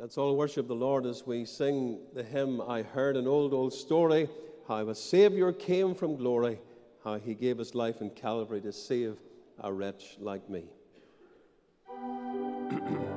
Let's all worship the Lord as we sing the hymn, I heard an old, old story, how a Savior came from glory, how he gave his life in Calvary to save a wretch like me.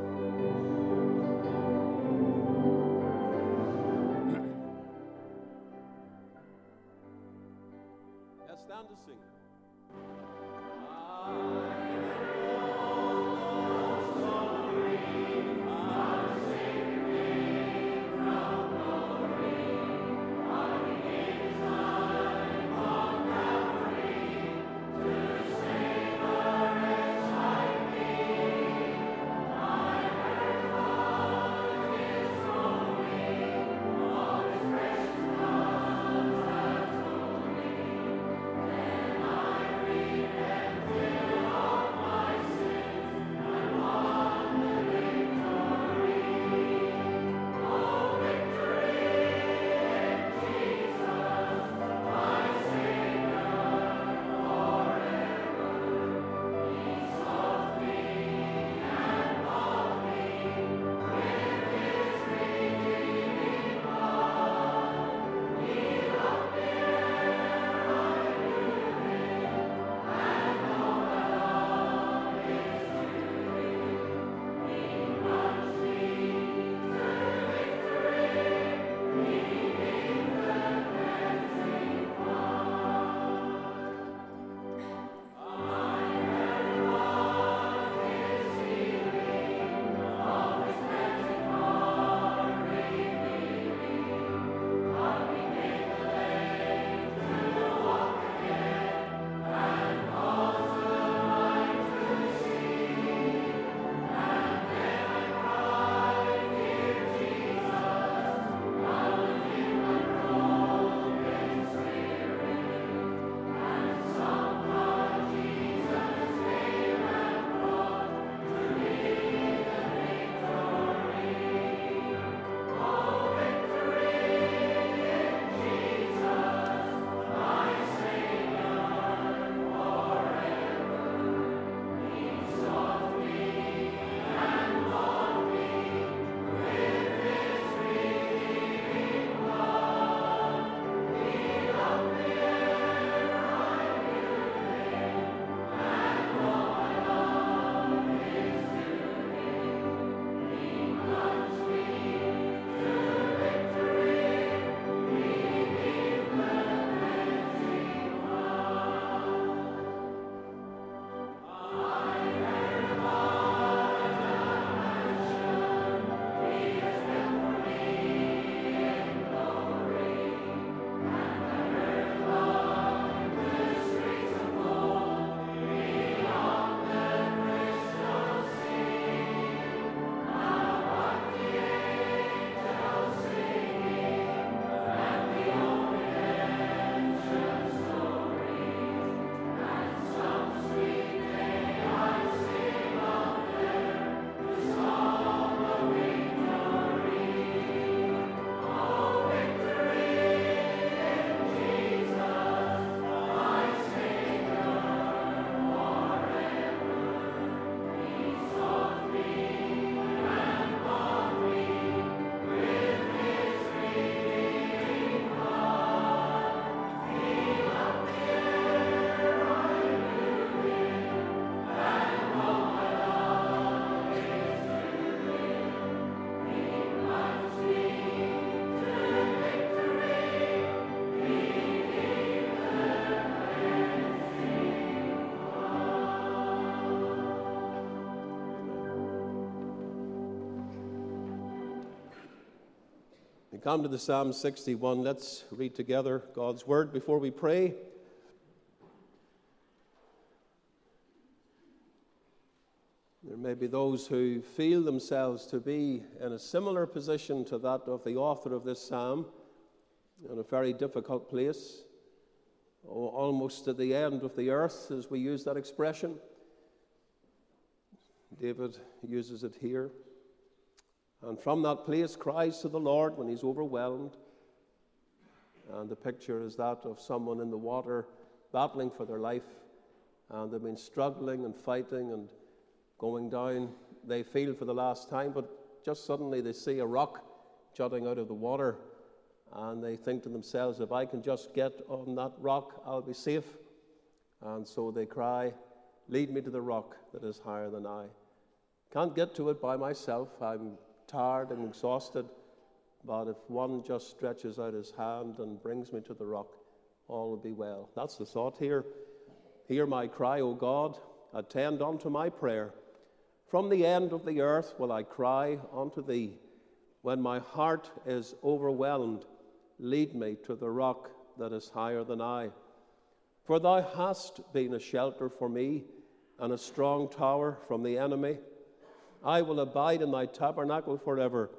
come to the Psalm 61. Let's read together God's word before we pray. There may be those who feel themselves to be in a similar position to that of the author of this psalm, in a very difficult place, almost at the end of the earth, as we use that expression. David uses it here. And from that place cries to the Lord when he's overwhelmed. And the picture is that of someone in the water battling for their life. And they've been struggling and fighting and going down, they feel for the last time. But just suddenly they see a rock jutting out of the water and they think to themselves, if I can just get on that rock, I'll be safe. And so they cry, Lead me to the rock that is higher than I. Can't get to it by myself. I'm tired and exhausted. But if one just stretches out his hand and brings me to the rock, all will be well. That's the thought here. Hear my cry, O God, attend unto my prayer. From the end of the earth will I cry unto thee. When my heart is overwhelmed, lead me to the rock that is higher than I. For thou hast been a shelter for me and a strong tower from the enemy. I will abide in thy tabernacle forever.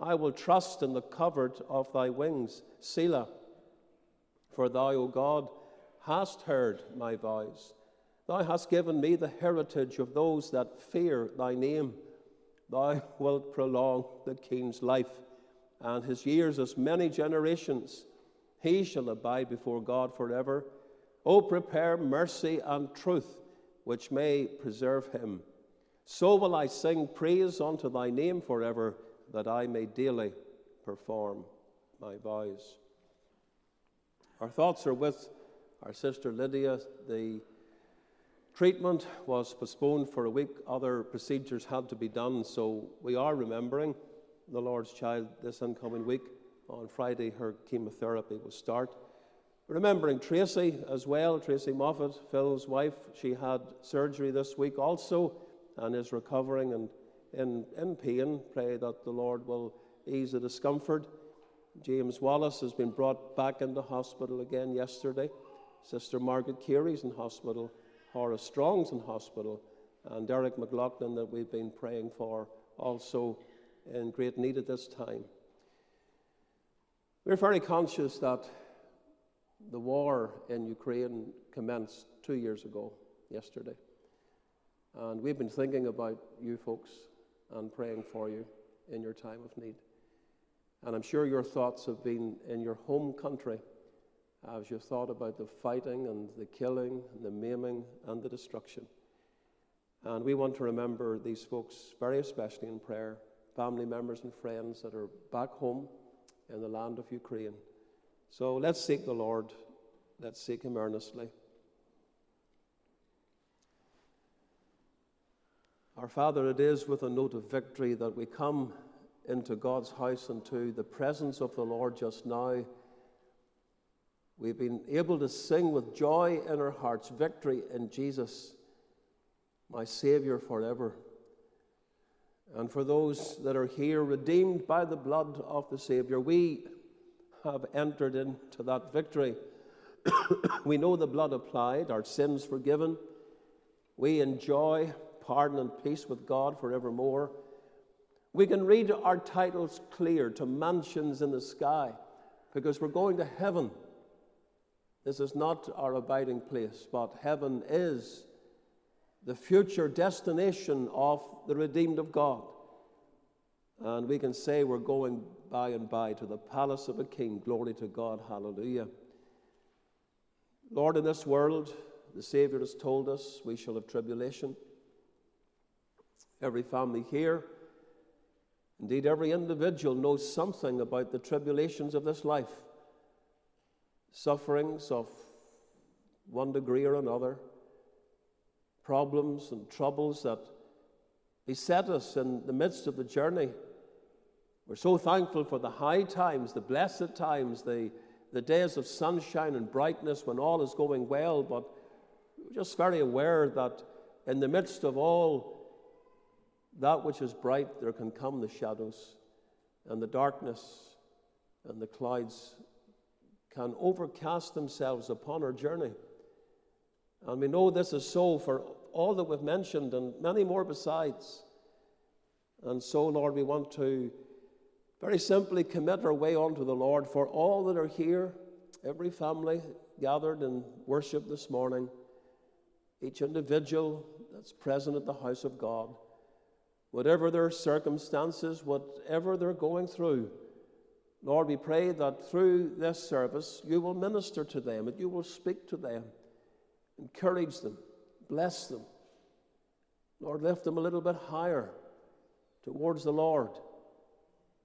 I will trust in the covert of thy wings. Selah. For thou, O God, hast heard my voice. Thou hast given me the heritage of those that fear thy name. Thou wilt prolong the king's life and his years as many generations. He shall abide before God forever. O prepare mercy and truth, which may preserve him. So will I sing praise unto thy name forever, that I may daily perform my vows. Our thoughts are with our sister Lydia. The treatment was postponed for a week, other procedures had to be done, so we are remembering the Lord's child this incoming week. On Friday, her chemotherapy will start. Remembering Tracy as well, Tracy Moffat, Phil's wife, she had surgery this week also and is recovering and in, in pain. Pray that the Lord will ease the discomfort. James Wallace has been brought back into hospital again yesterday. Sister Margaret Carey's in hospital. Horace Strong's in hospital. And Derek McLaughlin, that we've been praying for, also in great need at this time. We're very conscious that the war in Ukraine commenced two years ago, yesterday. And we've been thinking about you folks and praying for you in your time of need. And I'm sure your thoughts have been in your home country as you've thought about the fighting and the killing and the maiming and the destruction. And we want to remember these folks very especially in prayer family members and friends that are back home in the land of Ukraine. So let's seek the Lord. Let's seek Him earnestly. Our Father, it is with a note of victory that we come into God's house and to the presence of the Lord just now. We've been able to sing with joy in our hearts victory in Jesus, my Savior forever. And for those that are here, redeemed by the blood of the Savior, we have entered into that victory. we know the blood applied, our sins forgiven. We enjoy pardon and peace with God forevermore. We can read our titles clear to mansions in the sky because we're going to heaven. This is not our abiding place, but heaven is the future destination of the redeemed of God. And we can say we're going by and by to the palace of a king. Glory to God. Hallelujah. Lord, in this world, the Savior has told us we shall have tribulation. Every family here, indeed, every individual knows something about the tribulations of this life, sufferings of one degree or another. Problems and troubles that beset us in the midst of the journey. We're so thankful for the high times, the blessed times, the, the days of sunshine and brightness when all is going well, but we're just very aware that in the midst of all that which is bright, there can come the shadows and the darkness and the clouds can overcast themselves upon our journey. And we know this is so for all that we've mentioned and many more besides. And so, Lord, we want to very simply commit our way unto the Lord for all that are here, every family gathered in worship this morning, each individual that's present at the house of God, whatever their circumstances, whatever they're going through. Lord, we pray that through this service you will minister to them, that you will speak to them Encourage them, bless them. Lord, lift them a little bit higher towards the Lord.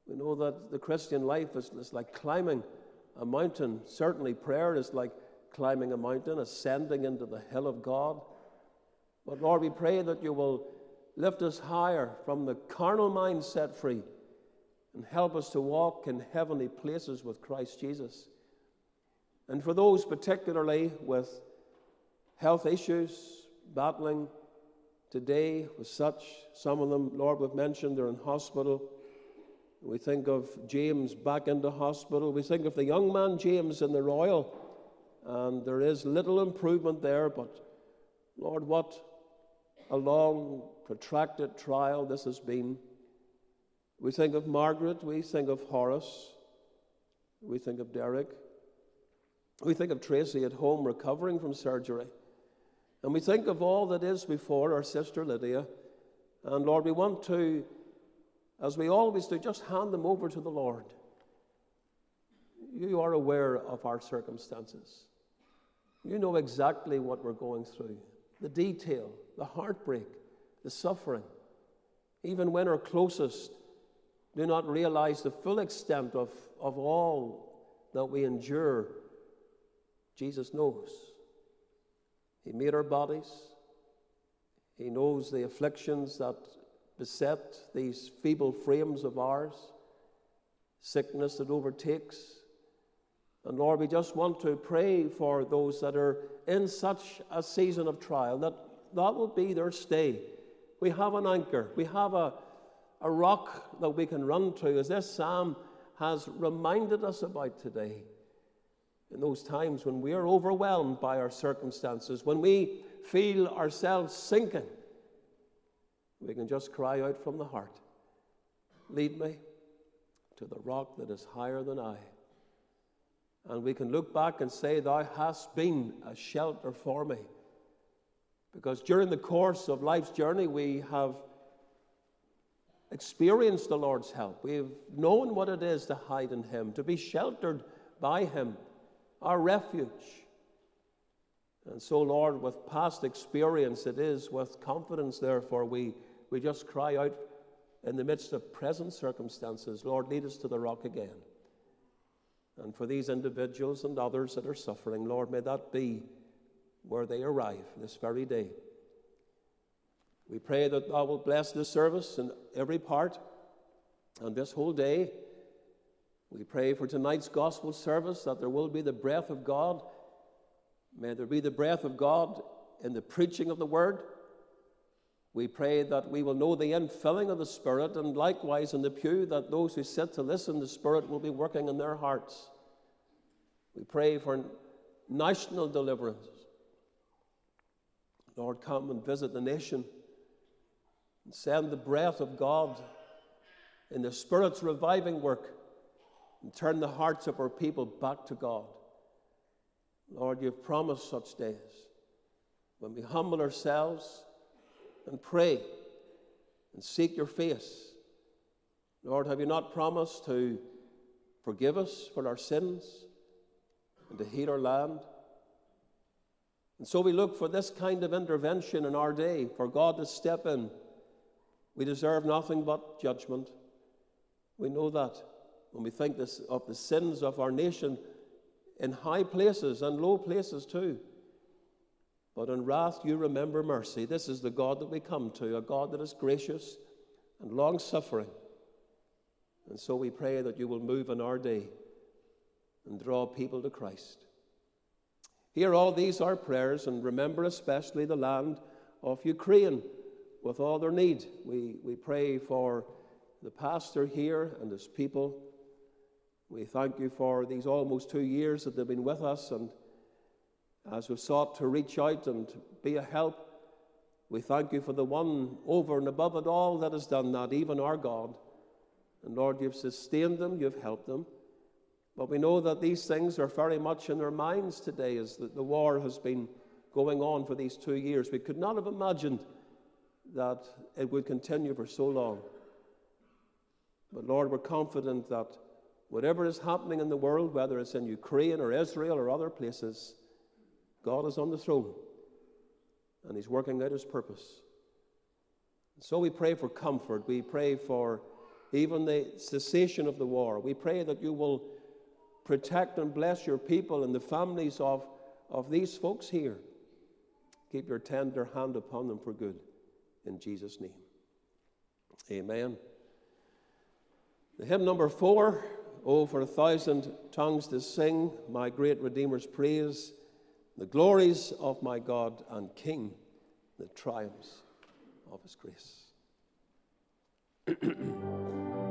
We know that the Christian life is, is like climbing a mountain. Certainly, prayer is like climbing a mountain, ascending into the hill of God. But Lord, we pray that you will lift us higher from the carnal mind set free and help us to walk in heavenly places with Christ Jesus. And for those particularly with health issues, battling today with such, some of them, Lord, we've mentioned, they're in hospital. We think of James back into hospital. We think of the young man James in the Royal, and there is little improvement there, but Lord, what a long, protracted trial this has been. We think of Margaret, we think of Horace, we think of Derek, we think of Tracy at home recovering from surgery. And we think of all that is before our sister Lydia. And Lord, we want to, as we always do, just hand them over to the Lord. You are aware of our circumstances. You know exactly what we're going through the detail, the heartbreak, the suffering. Even when our closest do not realize the full extent of, of all that we endure, Jesus knows. He made our bodies. He knows the afflictions that beset these feeble frames of ours, sickness that overtakes. And Lord, we just want to pray for those that are in such a season of trial that that will be their stay. We have an anchor, we have a, a rock that we can run to, as this psalm has reminded us about today in those times when we are overwhelmed by our circumstances, when we feel ourselves sinking, we can just cry out from the heart Lead me to the rock that is higher than I. And we can look back and say, Thou hast been a shelter for me. Because during the course of life's journey, we have experienced the Lord's help. We've known what it is to hide in Him, to be sheltered by Him our refuge. And so, Lord, with past experience, it is with confidence, therefore, we, we just cry out in the midst of present circumstances, Lord, lead us to the rock again. And for these individuals and others that are suffering, Lord, may that be where they arrive this very day. We pray that God will bless this service in every part and this whole day. We pray for tonight's gospel service that there will be the breath of God. May there be the breath of God in the preaching of the word. We pray that we will know the infilling of the Spirit, and likewise in the pew, that those who sit to listen, the Spirit will be working in their hearts. We pray for national deliverance. Lord, come and visit the nation and send the breath of God in the Spirit's reviving work and turn the hearts of our people back to God. Lord, you've promised such days when we humble ourselves and pray and seek your face. Lord, have you not promised to forgive us for our sins and to heal our land? And so we look for this kind of intervention in our day, for God to step in. We deserve nothing but judgment. We know that when we think this, of the sins of our nation in high places and low places too. But in wrath, you remember mercy. This is the God that we come to, a God that is gracious and long suffering. And so we pray that you will move in our day and draw people to Christ. Hear all these our prayers and remember especially the land of Ukraine with all their need. We, we pray for the pastor here and his people. We thank you for these almost two years that they've been with us, and as we've sought to reach out and to be a help, we thank you for the one over and above it all that has done that, even our God. And Lord, you've sustained them, you've helped them. But we know that these things are very much in their minds today as the, the war has been going on for these two years. We could not have imagined that it would continue for so long. But Lord, we're confident that Whatever is happening in the world, whether it's in Ukraine or Israel or other places, God is on the throne and He's working out His purpose. So we pray for comfort. We pray for even the cessation of the war. We pray that you will protect and bless your people and the families of, of these folks here. Keep your tender hand upon them for good. In Jesus' name. Amen. The hymn number four, Oh, for a thousand tongues to sing my great Redeemer's praise, the glories of my God and King, the triumphs of his grace.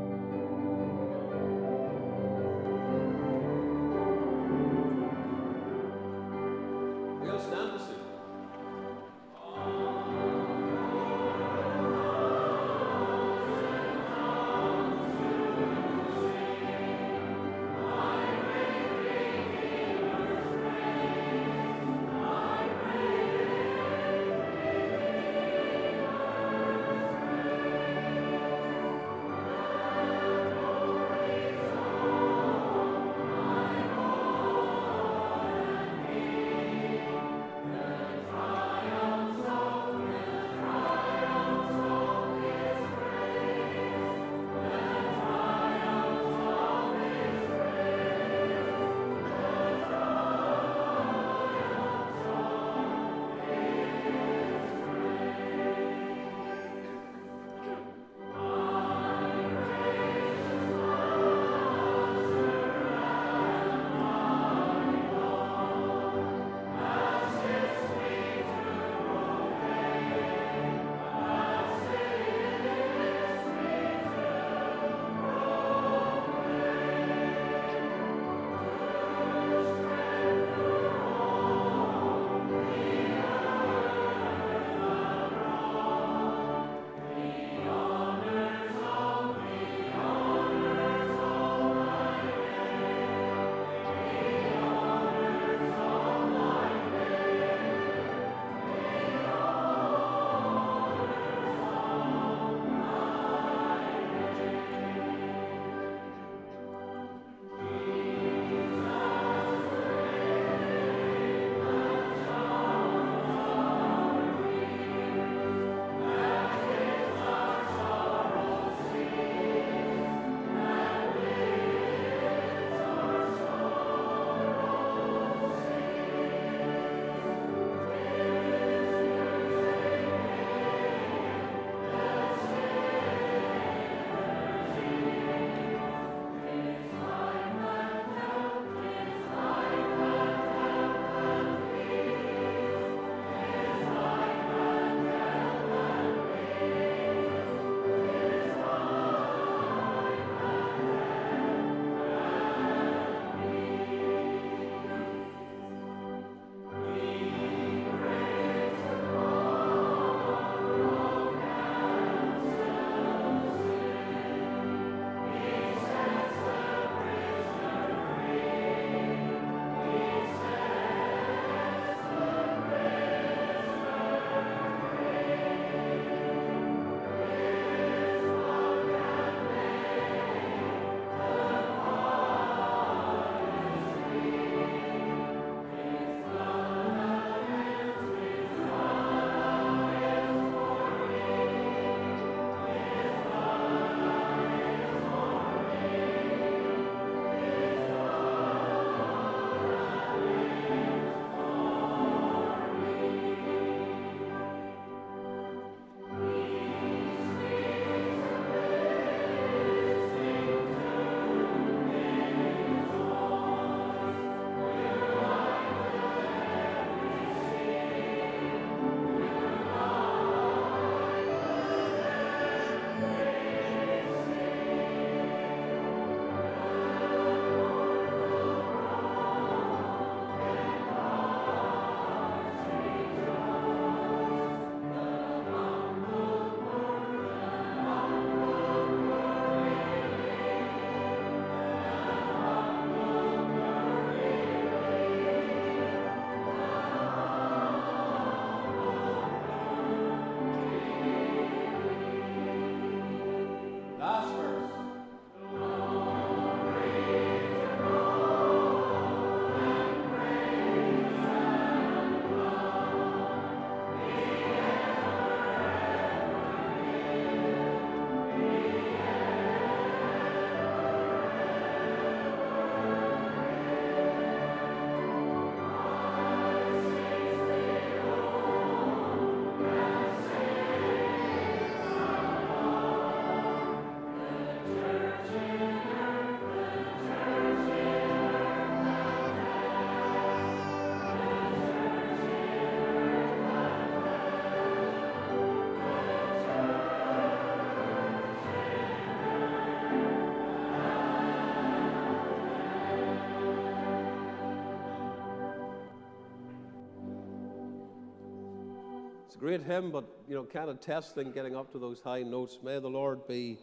great hymn, but you know, kind of testing, getting up to those high notes. May the Lord be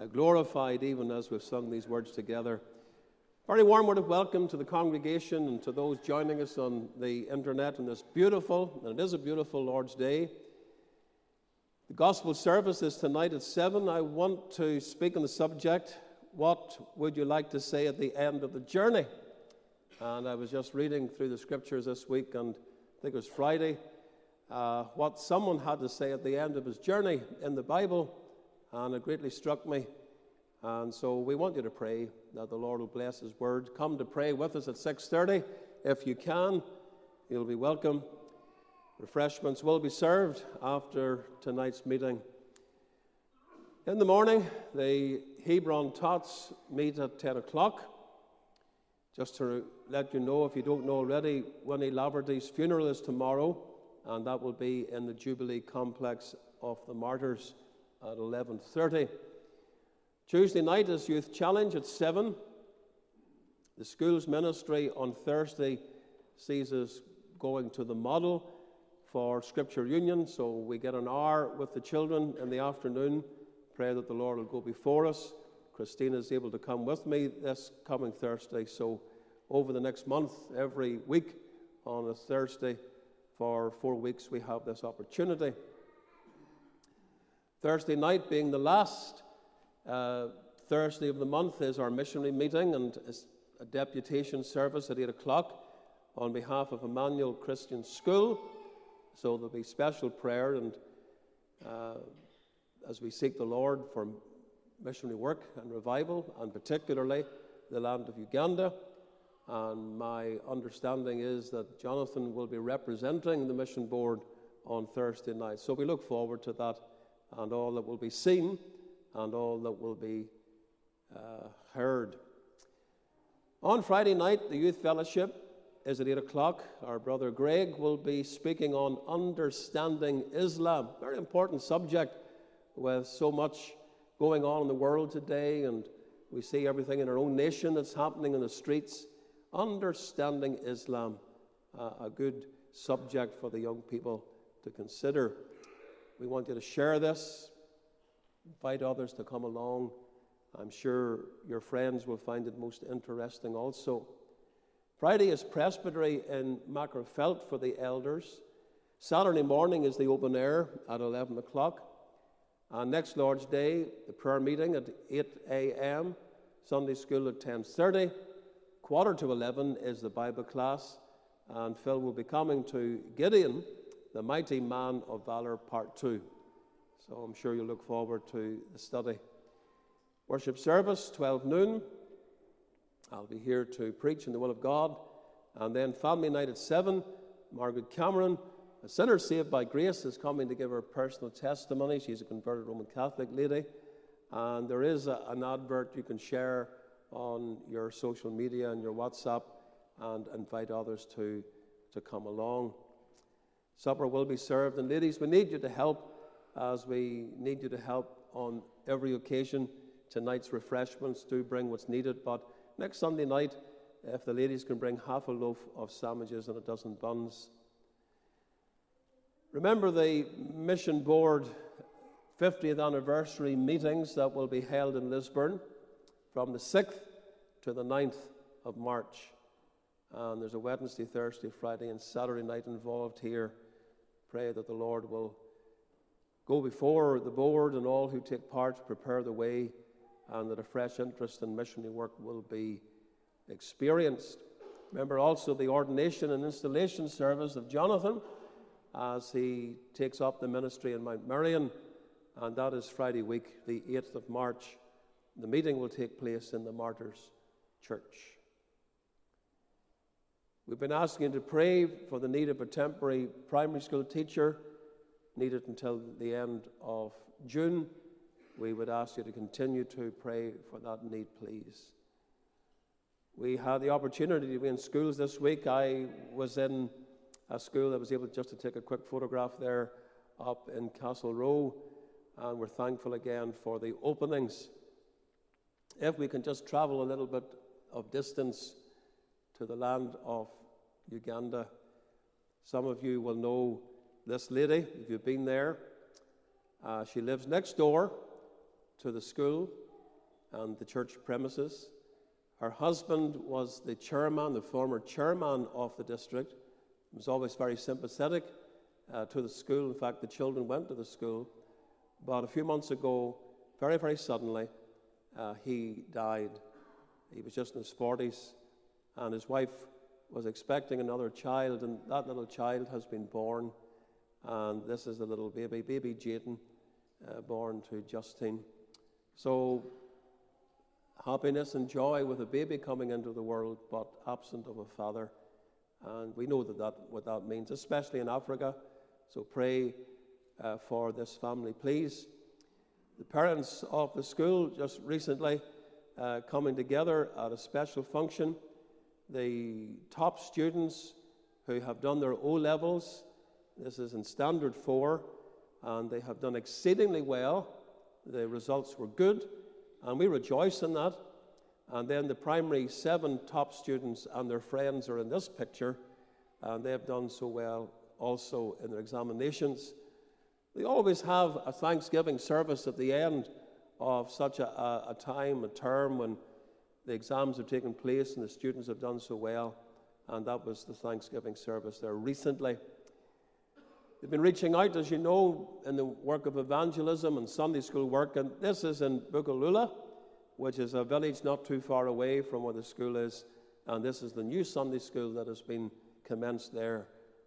uh, glorified even as we've sung these words together. Very warm word of welcome to the congregation and to those joining us on the internet on this beautiful, and it is a beautiful Lord's Day. The gospel service is tonight at 7. I want to speak on the subject What would you like to say at the end of the journey? And I was just reading through the scriptures this week, and I think it was Friday, uh, what someone had to say at the end of his journey in the Bible, and it greatly struck me. And so we want you to pray that the Lord will bless His word. Come to pray with us at 6:30 if you can. You'll be welcome. Refreshments will be served after tonight's meeting. In the morning, the Hebron Tots meet at 10 o'clock. Just to let you know, if you don't know already, Winnie Laverty's funeral is tomorrow and that will be in the Jubilee complex of the Martyrs at 11:30. Tuesday night is Youth Challenge at 7. The school's ministry on Thursday sees us going to the model for Scripture Union, so we get an hour with the children in the afternoon. Pray that the Lord will go before us. Christina is able to come with me this coming Thursday, so over the next month, every week on a Thursday, for four weeks, we have this opportunity. Thursday night, being the last uh, Thursday of the month, is our missionary meeting and a deputation service at 8 o'clock on behalf of Emmanuel Christian School. So there'll be special prayer and uh, as we seek the Lord for missionary work and revival, and particularly the land of Uganda. And my understanding is that Jonathan will be representing the mission board on Thursday night. So we look forward to that and all that will be seen and all that will be uh, heard. On Friday night, the youth fellowship is at 8 o'clock. Our brother Greg will be speaking on understanding Islam. Very important subject with so much going on in the world today, and we see everything in our own nation that's happening in the streets. Understanding Islam, uh, a good subject for the young people to consider. We want you to share this, invite others to come along. I'm sure your friends will find it most interesting also. Friday is presbytery in Magherafelt for the elders. Saturday morning is the open air at 11 o'clock. And next Lord's Day, the prayer meeting at 8 a.m., Sunday school at 10.30. Quarter to 11 is the Bible class, and Phil will be coming to Gideon, the mighty man of valor, part two. So I'm sure you'll look forward to the study. Worship service, 12 noon. I'll be here to preach in the will of God. And then family night at 7. Margaret Cameron, a sinner saved by grace, is coming to give her personal testimony. She's a converted Roman Catholic lady. And there is a, an advert you can share on your social media and your WhatsApp and invite others to, to come along. Supper will be served. And ladies, we need you to help as we need you to help on every occasion. Tonight's refreshments do bring what's needed, but next Sunday night, if the ladies can bring half a loaf of sandwiches and a dozen buns. Remember the Mission Board 50th anniversary meetings that will be held in Lisburn from the 6th to the 9th of March. And there's a Wednesday, Thursday, Friday, and Saturday night involved here. Pray that the Lord will go before the board and all who take part, prepare the way, and that a fresh interest in missionary work will be experienced. Remember also the ordination and installation service of Jonathan as he takes up the ministry in Mount Merrion, and that is Friday week, the 8th of March. The meeting will take place in the Martyrs Church. We've been asking you to pray for the need of a temporary primary school teacher needed until the end of June. We would ask you to continue to pray for that need, please. We had the opportunity to be in schools this week. I was in a school that was able just to take a quick photograph there up in Castle Row, and we're thankful again for the openings if we can just travel a little bit of distance to the land of Uganda, some of you will know this lady, if you've been there, uh, she lives next door to the school and the church premises. Her husband was the chairman, the former chairman of the district. He was always very sympathetic uh, to the school. In fact, the children went to the school. But a few months ago, very, very suddenly, uh, he died. He was just in his 40s, and his wife was expecting another child, and that little child has been born. And this is the little baby, baby Jaden, uh, born to Justine. So, happiness and joy with a baby coming into the world, but absent of a father. And we know that, that what that means, especially in Africa. So pray uh, for this family, please. The parents of the school just recently uh, coming together at a special function. The top students who have done their O levels, this is in Standard 4, and they have done exceedingly well. The results were good, and we rejoice in that. And then the primary seven top students and their friends are in this picture, and they have done so well also in their examinations. They always have a Thanksgiving service at the end of such a, a, a time, a term when the exams have taken place and the students have done so well, and that was the Thanksgiving service there recently. They've been reaching out, as you know, in the work of evangelism and Sunday school work, and this is in Bukalula which is a village not too far away from where the school is. And this is the new Sunday school that has been commenced there.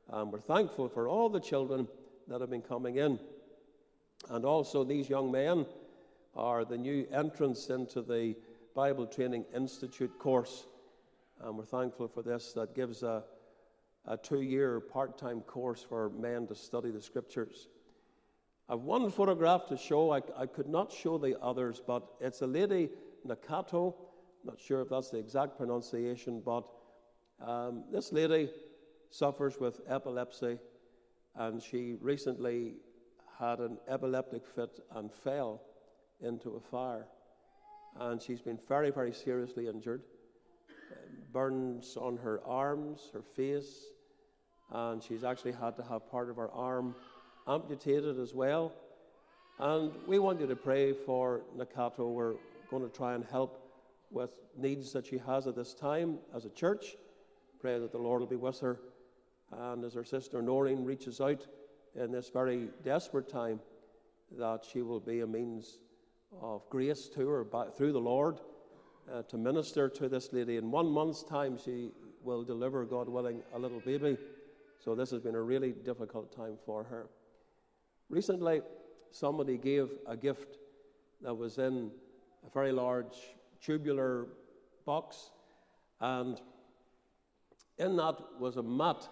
And we're thankful for all the children that have been coming in. And also, these young men are the new entrants into the Bible Training Institute course. And we're thankful for this that gives a, a two year part time course for men to study the scriptures. I have one photograph to show. I, I could not show the others, but it's a lady Nakato. Not sure if that's the exact pronunciation, but um, this lady suffers with epilepsy, and she recently had an epileptic fit and fell into a fire. And she's been very, very seriously injured. Burns on her arms, her face, and she's actually had to have part of her arm amputated as well. And we want you to pray for Nakato. We're going to try and help with needs that she has at this time as a church. Pray that the Lord will be with her. And as her sister Noreen reaches out in this very desperate time, that she will be a means of grace to her by, through the Lord uh, to minister to this lady. In one month's time, she will deliver, God willing, a little baby. So this has been a really difficult time for her. Recently, somebody gave a gift that was in a very large tubular box, and in that was a mat.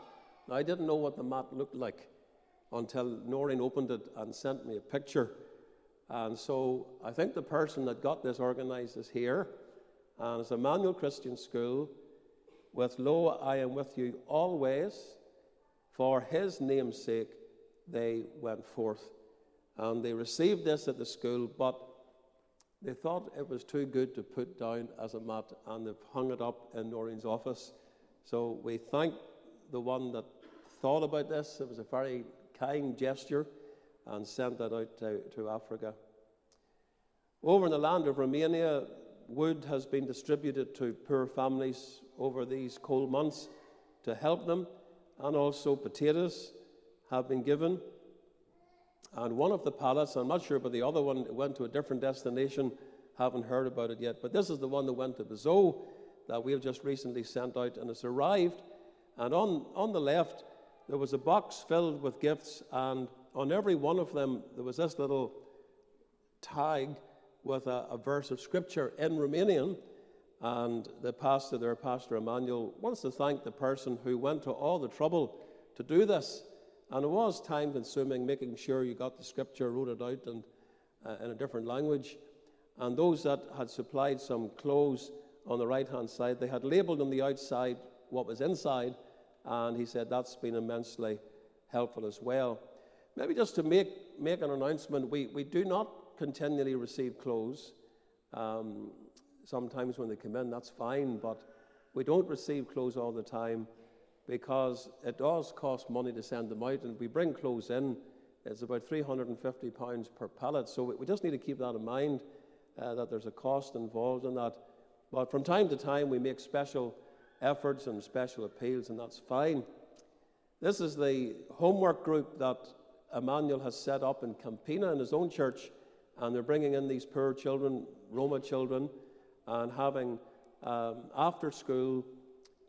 Now, I didn't know what the mat looked like until Noreen opened it and sent me a picture. And so I think the person that got this organized is here. And it's Emmanuel Christian School. With Lo, I am with you always. For his name's sake, they went forth. And they received this at the school, but they thought it was too good to put down as a mat, and they've hung it up in Noreen's office. So we thank the one that thought about this. It was a very kind gesture and sent that out to, to Africa. Over in the land of Romania, wood has been distributed to poor families over these cold months to help them, and also potatoes have been given. And one of the pallets, I'm not sure, but the other one went to a different destination. Haven't heard about it yet. But this is the one that went to Bazo that we've just recently sent out, and it's arrived. And on, on the left, there was a box filled with gifts, and on every one of them, there was this little tag with a, a verse of scripture in Romanian. And the pastor there, Pastor Emmanuel, wants to thank the person who went to all the trouble to do this. And it was time consuming making sure you got the scripture, wrote it out and, uh, in a different language. And those that had supplied some clothes on the right hand side, they had labeled on the outside what was inside. And he said that's been immensely helpful as well. Maybe just to make, make an announcement, we, we do not continually receive clothes. Um, sometimes when they come in, that's fine, but we don't receive clothes all the time. because it does cost money to send them out, and we bring clothes in. It's about £350 per pallet, so we just need to keep that in mind uh, that there's a cost involved in that. But from time to time, we make special efforts and special appeals, and that's fine. This is the homework group that Emmanuel has set up in Campina in his own church, and they're bringing in these poor children, Roma children, and having um, after school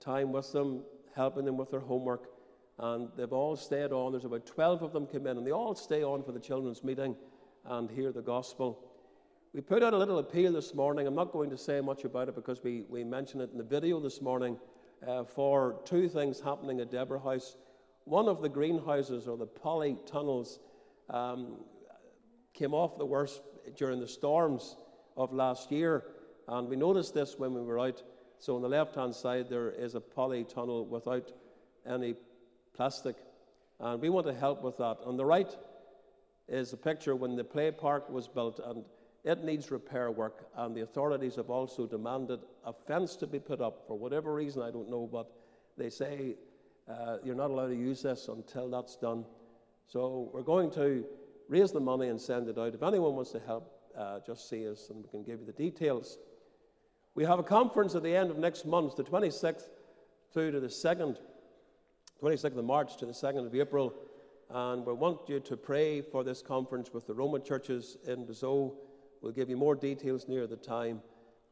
time with them, helping them with their homework. And they've all stayed on. There's about 12 of them come in, and they all stay on for the children's meeting and hear the gospel. We put out a little appeal this morning. I'm not going to say much about it because we, we mentioned it in the video this morning uh, for two things happening at Deborah House. One of the greenhouses or the polytunnels um, came off the worst during the storms of last year, and we noticed this when we were out. So, on the left hand side, there is a poly tunnel without any plastic, and we want to help with that. On the right is a picture when the play park was built, and it needs repair work, and the authorities have also demanded a fence to be put up for whatever reason, I don't know, but they say uh, you're not allowed to use this until that's done. So we're going to raise the money and send it out. If anyone wants to help, uh, just see us and we can give you the details. We have a conference at the end of next month, the 26th through to the 2nd, 26th of March to the 2nd of April. And we want you to pray for this conference with the Roman churches in Bezo We'll give you more details near the time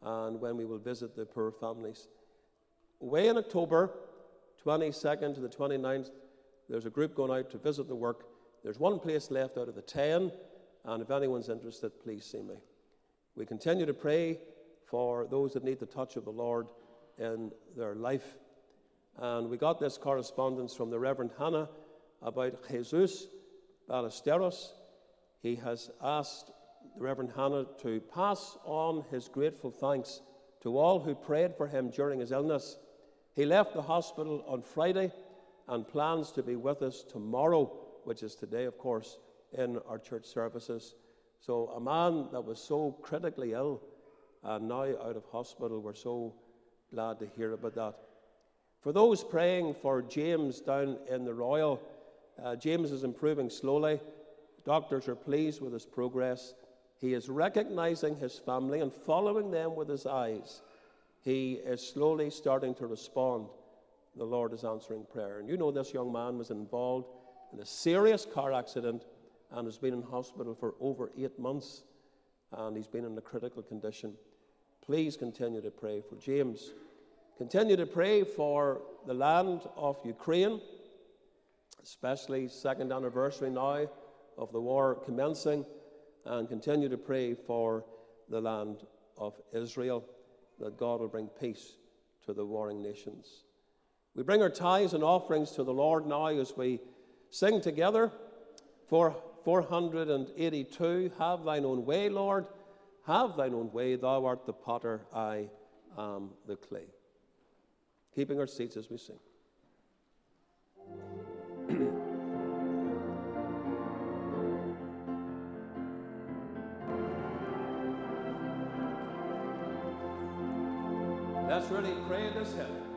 and when we will visit the poor families. Away in October, 22nd to the 29th, there's a group going out to visit the work. There's one place left out of the 10, and if anyone's interested, please see me. We continue to pray for those that need the touch of the Lord in their life. And we got this correspondence from the Reverend Hannah about Jesus Ballesteros. He has asked the Reverend Hannah to pass on his grateful thanks to all who prayed for him during his illness. He left the hospital on Friday and plans to be with us tomorrow, which is today, of course, in our church services. So, a man that was so critically ill and now out of hospital, we're so glad to hear about that. For those praying for James down in the Royal, uh, James is improving slowly. Doctors are pleased with his progress. He is recognizing his family and following them with his eyes. He is slowly starting to respond. The Lord is answering prayer. And you know, this young man was involved in a serious car accident and has been in hospital for over eight months. And he's been in a critical condition. Please continue to pray for James. Continue to pray for the land of Ukraine, especially second anniversary now of the war commencing and continue to pray for the land of Israel, that God will bring peace to the warring nations. We bring our tithes and offerings to the Lord now as we sing together for 482 Have thine own way, Lord, have thine own way, thou art the potter, I am the clay. Keeping our seats as we sing. Pray this hymn.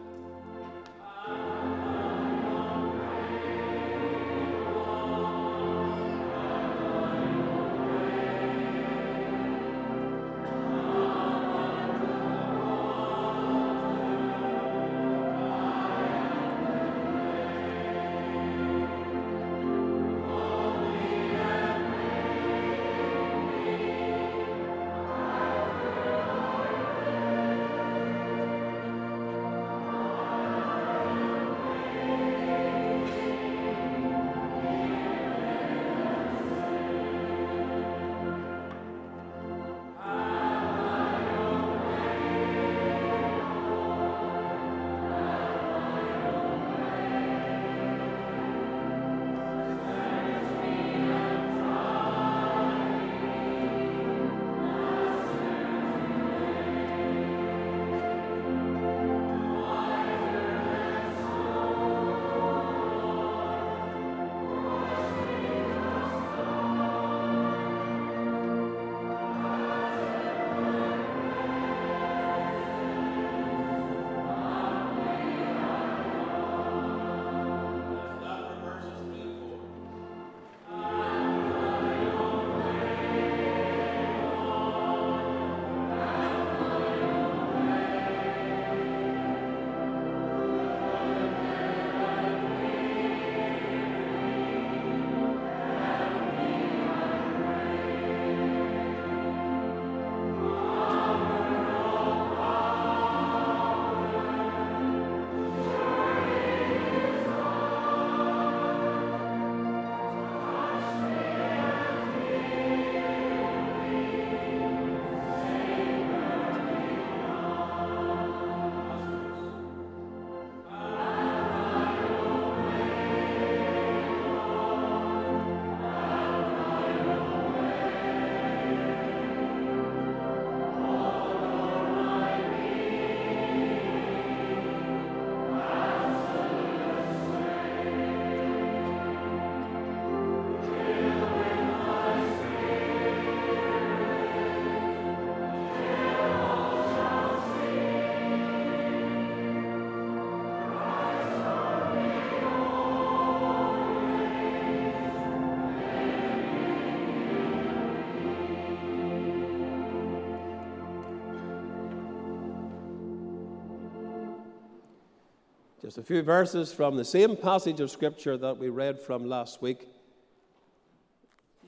Just a few verses from the same passage of Scripture that we read from last week.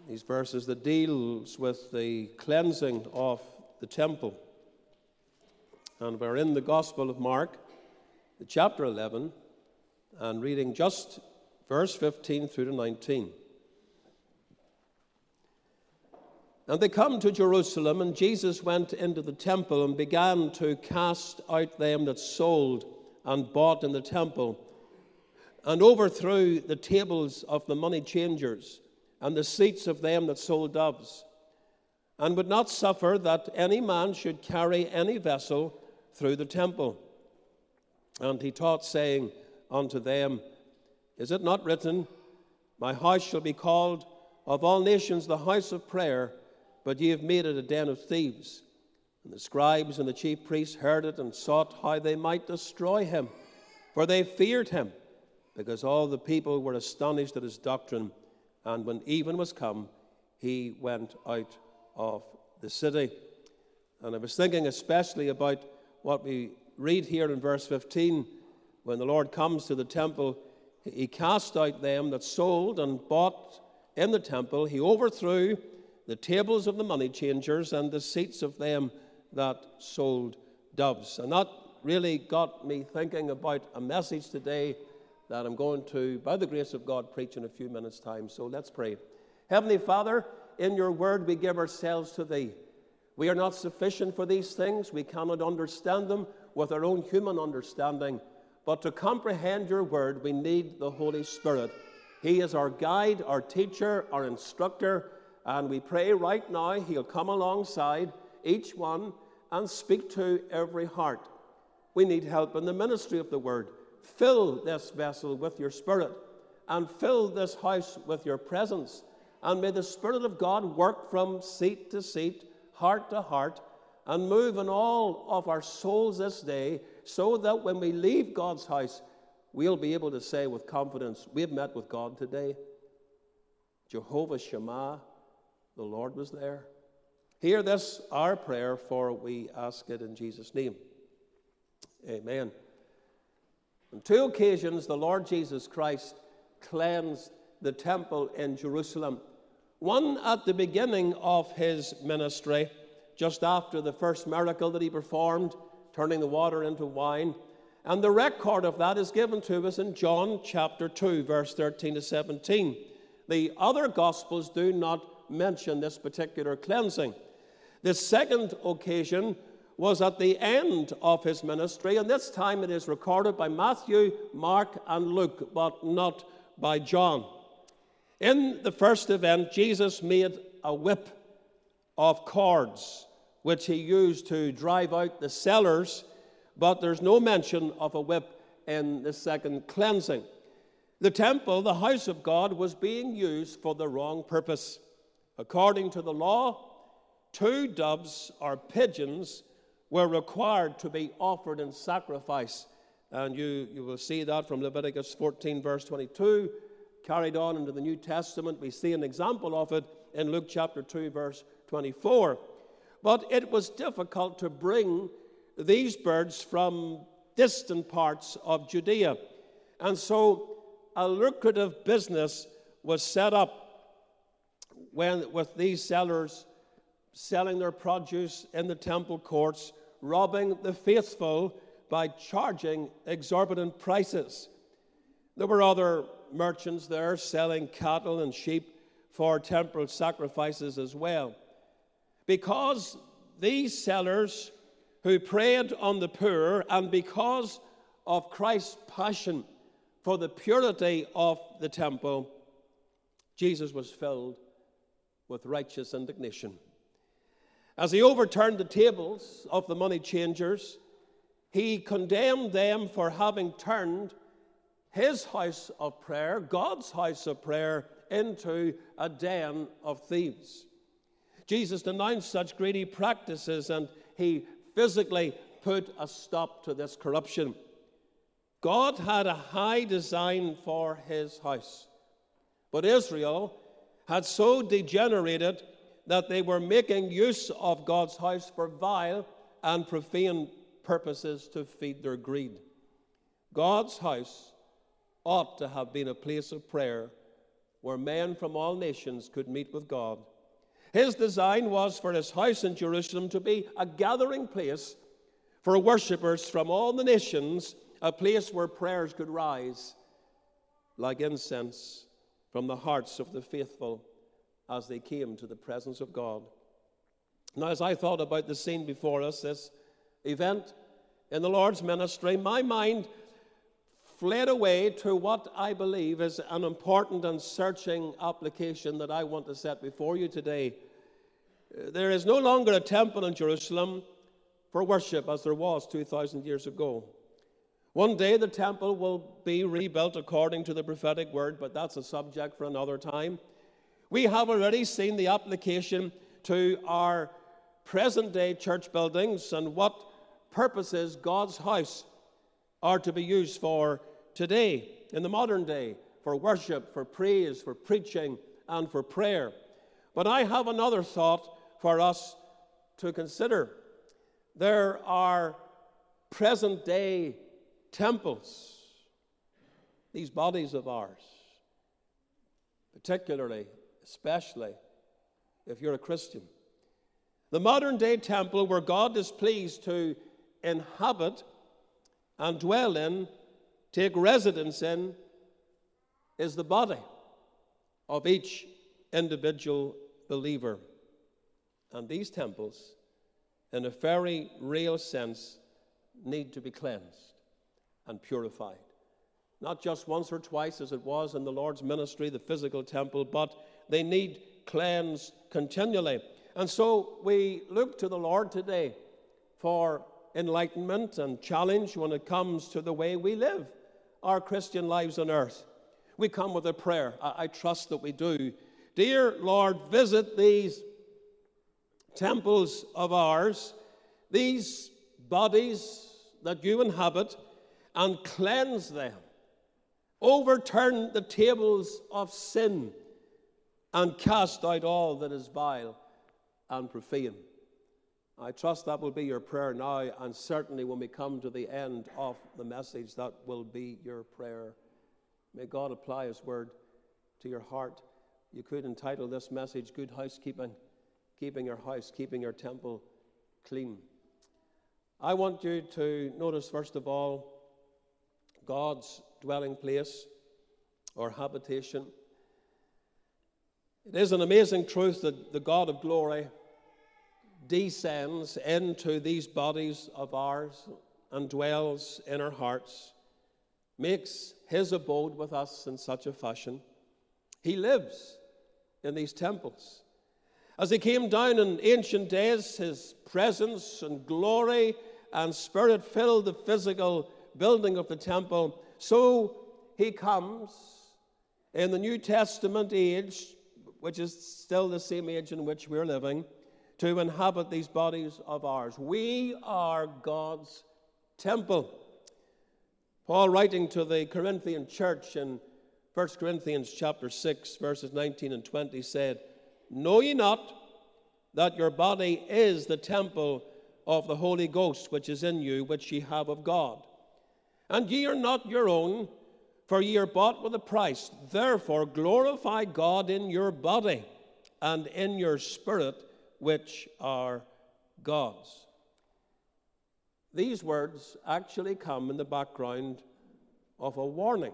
These verses that deals with the cleansing of the temple. And we're in the Gospel of Mark, the chapter 11, and reading just verse 15 through to 19. And they come to Jerusalem, and Jesus went into the temple and began to cast out them that sold and bought in the temple, and overthrew the tables of the money changers and the seats of them that sold doves, and would not suffer that any man should carry any vessel through the temple. And he taught, saying unto them, Is it not written, My house shall be called of all nations the house of prayer, but ye have made it a den of thieves? And the scribes and the chief priests heard it and sought how they might destroy him, for they feared him, because all the people were astonished at his doctrine. And when even was come, he went out of the city. And I was thinking especially about what we read here in verse 15 when the Lord comes to the temple, he cast out them that sold and bought in the temple. He overthrew the tables of the money changers and the seats of them that sold doves. And that really got me thinking about a message today that I'm going to, by the grace of God, preach in a few minutes' time. So let's pray. Heavenly Father, in your word we give ourselves to thee. We are not sufficient for these things. We cannot understand them with our own human understanding. But to comprehend your word, we need the Holy Spirit. He is our guide, our teacher, our instructor, and we pray right now he'll come alongside each one and speak to every heart. We need help in the ministry of the word. Fill this vessel with your spirit and fill this house with your presence. And may the Spirit of God work from seat to seat, heart to heart, and move in all of our souls this day so that when we leave God's house, we'll be able to say with confidence, We've met with God today. Jehovah Shammah, the Lord was there. Hear this, our prayer, for we ask it in Jesus' name. Amen. On two occasions, the Lord Jesus Christ cleansed the temple in Jerusalem. One at the beginning of his ministry, just after the first miracle that he performed, turning the water into wine. And the record of that is given to us in John chapter 2, verse 13 to 17. The other Gospels do mention this particular cleansing. The second occasion was at the end of his ministry, and this time it is recorded by Matthew, Mark, and Luke, but not by John. In the first event, Jesus made a whip of cords, which he used to drive out the sellers, but there's no mention of a whip in the second cleansing. The temple, the house of God, was being used for the wrong purpose. According to the law, two doves or pigeons were required to be offered in sacrifice. And you, you will see that from Leviticus 14, verse 22, carried on into the New Testament. We see an example of it in Luke chapter 2, verse 24. But it was difficult to bring these birds from distant parts of Judea. And so a lucrative business was set up when, with these sellers selling their produce in the temple courts, robbing the faithful by charging exorbitant prices. There were other merchants there selling cattle and sheep for temporal sacrifices as well. Because these sellers who preyed on the poor, and because of Christ's passion for the purity of the temple, Jesus was filled with righteous indignation. As he overturned the tables of the money changers, he condemned them for having turned his house of prayer, God's house of prayer, into a den of thieves. Jesus denounced such greedy practices and he physically put a stop to this corruption. God had a high design for his house, but Israel had so degenerated that they were making use of God's house for vile and profane purposes to feed their greed. God's house ought to have been a place of prayer where men from all nations could meet with God. His design was for his house in Jerusalem to be a gathering place for worshippers from all the nations, a place where prayers could rise like incense from the hearts of the faithful as they came to the presence of God. Now, as I thought about the scene before us, this event in the Lord's ministry, my mind fled away to what I believe is an important and searching application that I want to set before you today. There is no longer a temple in Jerusalem for worship as there was 2,000 years ago. One day the temple will be rebuilt according to the prophetic word, but that's a subject for another time. We have already seen the application to our present day church buildings and what purposes God's house are to be used for today, in the modern day, for worship, for praise, for preaching, and for prayer. But I have another thought for us to consider. There are present day temples, these bodies of ours, particularly, especially if you're a Christian. The modern day temple where God is pleased to inhabit and dwell in, take residence in, is the body of each individual believer. And these temples, in a very real sense, need to be cleansed and purified. Not just once or twice as it was in the Lord's ministry, the physical temple, but they need cleansed continually. And so we look to the Lord today for enlightenment and challenge when it comes to the way we live our Christian lives on earth. We come with a prayer. I, I trust that we do. Dear Lord, visit these temples of ours, these bodies that you inhabit, and cleanse them. Overturn the tables of sin and cast out all that is vile and profane. I trust that will be your prayer now, and certainly when we come to the end of the message, that will be your prayer. May God apply His word to your heart. You could entitle this message Good Housekeeping, keeping your house, keeping your temple clean. I want you to notice, first of all, God's dwelling place or habitation. It is an amazing truth that the God of glory descends into these bodies of ours and dwells in our hearts, makes his abode with us in such a fashion. He lives in these temples. As he came down in ancient days, his presence and glory and spirit filled the physical building of the temple, so he comes in the New Testament age, which is still the same age in which we're living, to inhabit these bodies of ours. We are God's temple. Paul, writing to the Corinthian church in 1 Corinthians chapter 6, verses 19 and 20, said, Know ye not that your body is the temple of the Holy Ghost which is in you, which ye have of God? And ye are not your own, for ye are bought with a price. Therefore, glorify God in your body and in your spirit, which are God's. These words actually come in the background of a warning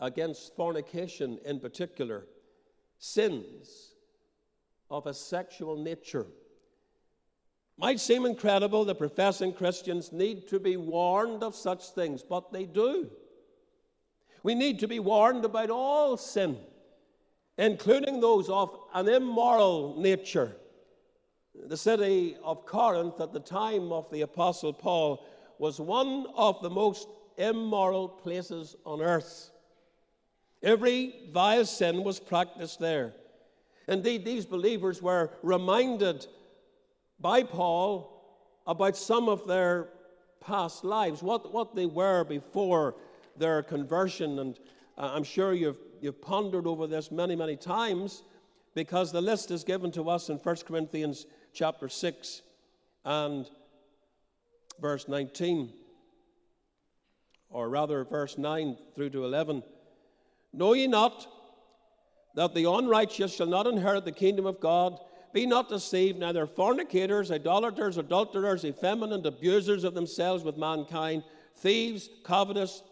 against fornication in particular, sins of a sexual nature might seem incredible that professing Christians need to be warned of such things, but they do. We need to be warned about all sin, including those of an immoral nature. The city of Corinth at the time of the Apostle Paul was one of the most immoral places on earth. Every vile sin was practiced there. Indeed, these believers were reminded by Paul about some of their past lives, what, what they were before their conversion. And uh, I'm sure you've, you've pondered over this many, many times because the list is given to us in 1 Corinthians chapter 6 and verse 19. or rather, verse 9 through to 11. Know ye not that the unrighteous shall not inherit the kingdom of God? Be not deceived, neither fornicators, idolaters, adulterers, effeminate, abusers of themselves with mankind, thieves, covetous,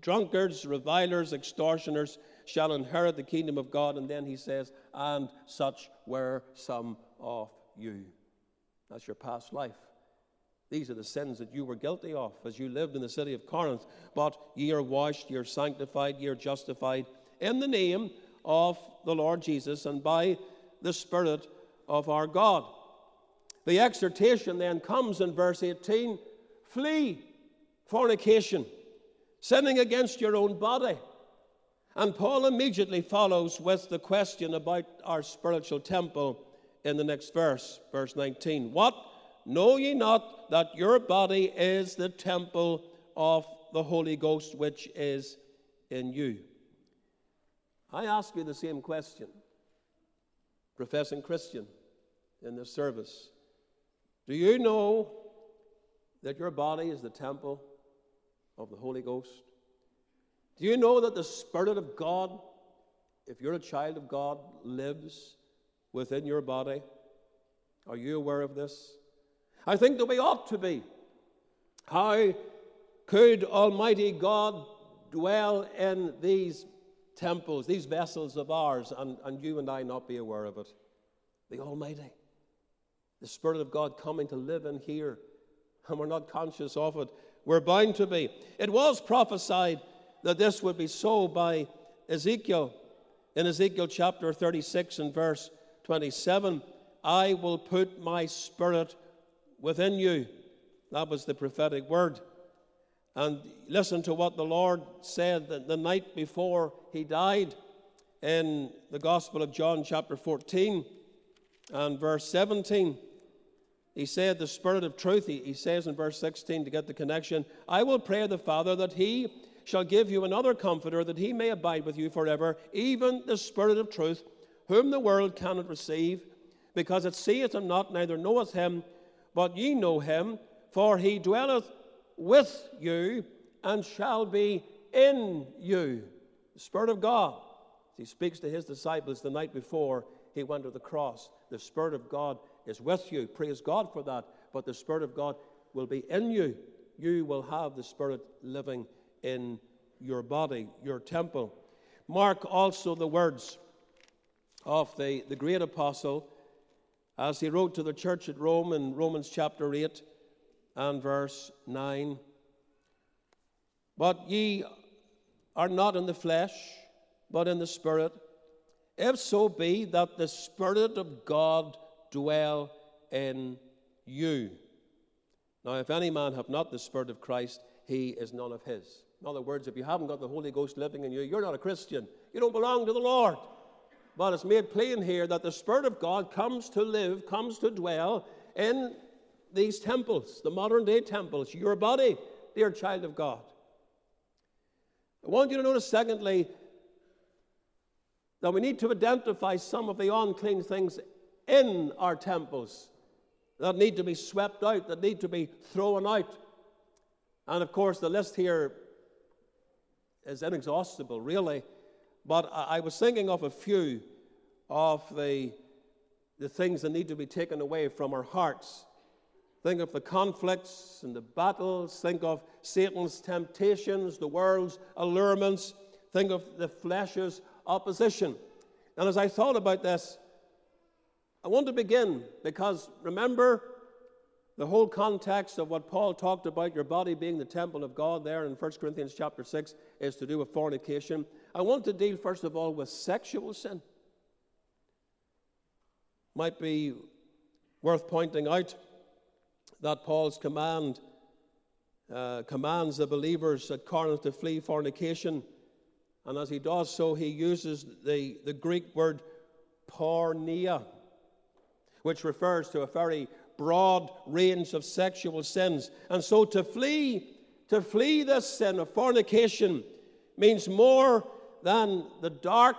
drunkards, revilers, extortioners shall inherit the kingdom of God. And then he says, and such were some of you. That's your past life. These are the sins that you were guilty of as you lived in the city of Corinth. But ye are washed, ye are sanctified, ye are justified in the name of the Lord Jesus and by the Spirit of our God. The exhortation then comes in verse 18 flee fornication, sinning against your own body. And Paul immediately follows with the question about our spiritual temple in the next verse, verse 19. What know ye not that your body is the temple of the Holy Ghost which is in you? I ask you the same question, professing Christian in this service. Do you know that your body is the temple of the Holy Ghost? Do you know that the Spirit of God, if you're a child of God, lives within your body? Are you aware of this? I think that we ought to be. How could Almighty God dwell in these temples, these vessels of ours, and, and you and I not be aware of it? The Almighty. The Spirit of God coming to live in here, and we're not conscious of it. We're bound to be. It was prophesied that this would be so by Ezekiel in Ezekiel chapter 36 and verse 27 I will put my spirit within you. That was the prophetic word. And listen to what the Lord said the, night before he died in the Gospel of John, chapter 14 and verse 17. He said, The Spirit of truth, he, he says in verse 16 to get the connection, I will pray the Father that he shall give you another comforter, that he may abide with you forever, even the Spirit of truth, whom the world cannot receive, because it seeth him not, neither knoweth him, but ye know him, for he dwelleth with you and shall be in you. The Spirit of God. He speaks to his disciples the night before he went to the cross. The Spirit of God is with you. Praise God for that. But the Spirit of God will be in you. You will have the Spirit living in your body, your temple. Mark also the words of the, the great apostle as he wrote to the church at Rome in Romans chapter 8 and verse 9. But ye are not in the flesh, but in the Spirit, if so be that the Spirit of God dwell in you. Now, if any man have not the Spirit of Christ, he is none of his. In other words, if you haven't got the Holy Ghost living in you, you're not a Christian. You don't belong to the Lord. But it's made plain here that the Spirit of God comes to live, comes to dwell in these temples, the modern day temples, your body, dear child of God. I want you to notice, secondly, that we need to identify some of the unclean things in our temples that need to be swept out, that need to be thrown out. And of course, the list here is inexhaustible, really. But I was thinking of a few of the, the things that need to be taken away from our hearts. Think of the conflicts and the battles. Think of Satan's temptations, the world's allurements. Think of the flesh's opposition. And as I thought about this, I want to begin because remember, the whole context of what Paul talked about, your body being the temple of God, there in 1 Corinthians chapter 6, is to do with fornication. I want to deal, first of all, with sexual sin. Might be worth pointing out that Paul's command uh, commands the believers at Corinth to flee fornication. And as he does so, he uses the, the Greek word porneia, which refers to a very broad range of sexual sins. And so to flee, to flee this sin of fornication means more than the dark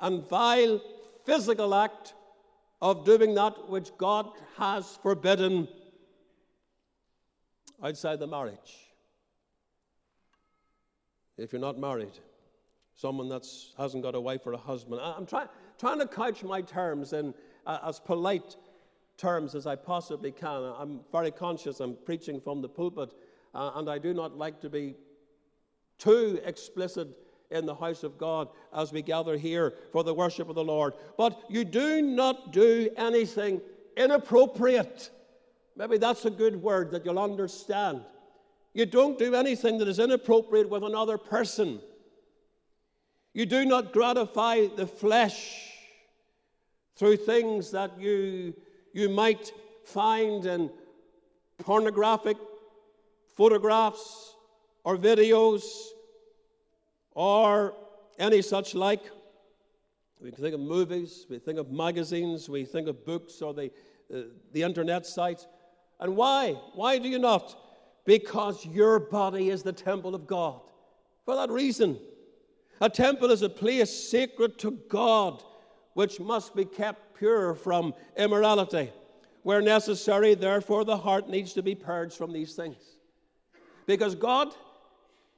and vile physical act of doing that which God has forbidden outside the marriage. if you're not married, someone that hasn't got a wife or a husband. I'm try, trying to couch my terms in uh, as polite terms as I possibly can. I'm very conscious I'm preaching from the pulpit, uh, and I do not like to be too explicit in the house of God as we gather here for the worship of the Lord. But you do not do anything inappropriate. Maybe that's a good word that you'll understand. You don't do anything that is inappropriate with another person. You do not gratify the flesh through things that you, you might find in pornographic photographs or videos or any such like. We think of movies, we think of magazines, we think of books or the, uh, the internet sites. And why? Why do you not? Because your body is the temple of God. For that reason. A temple is a place sacred to God, which must be kept pure from immorality. Where necessary, therefore, the heart needs to be purged from these things. Because God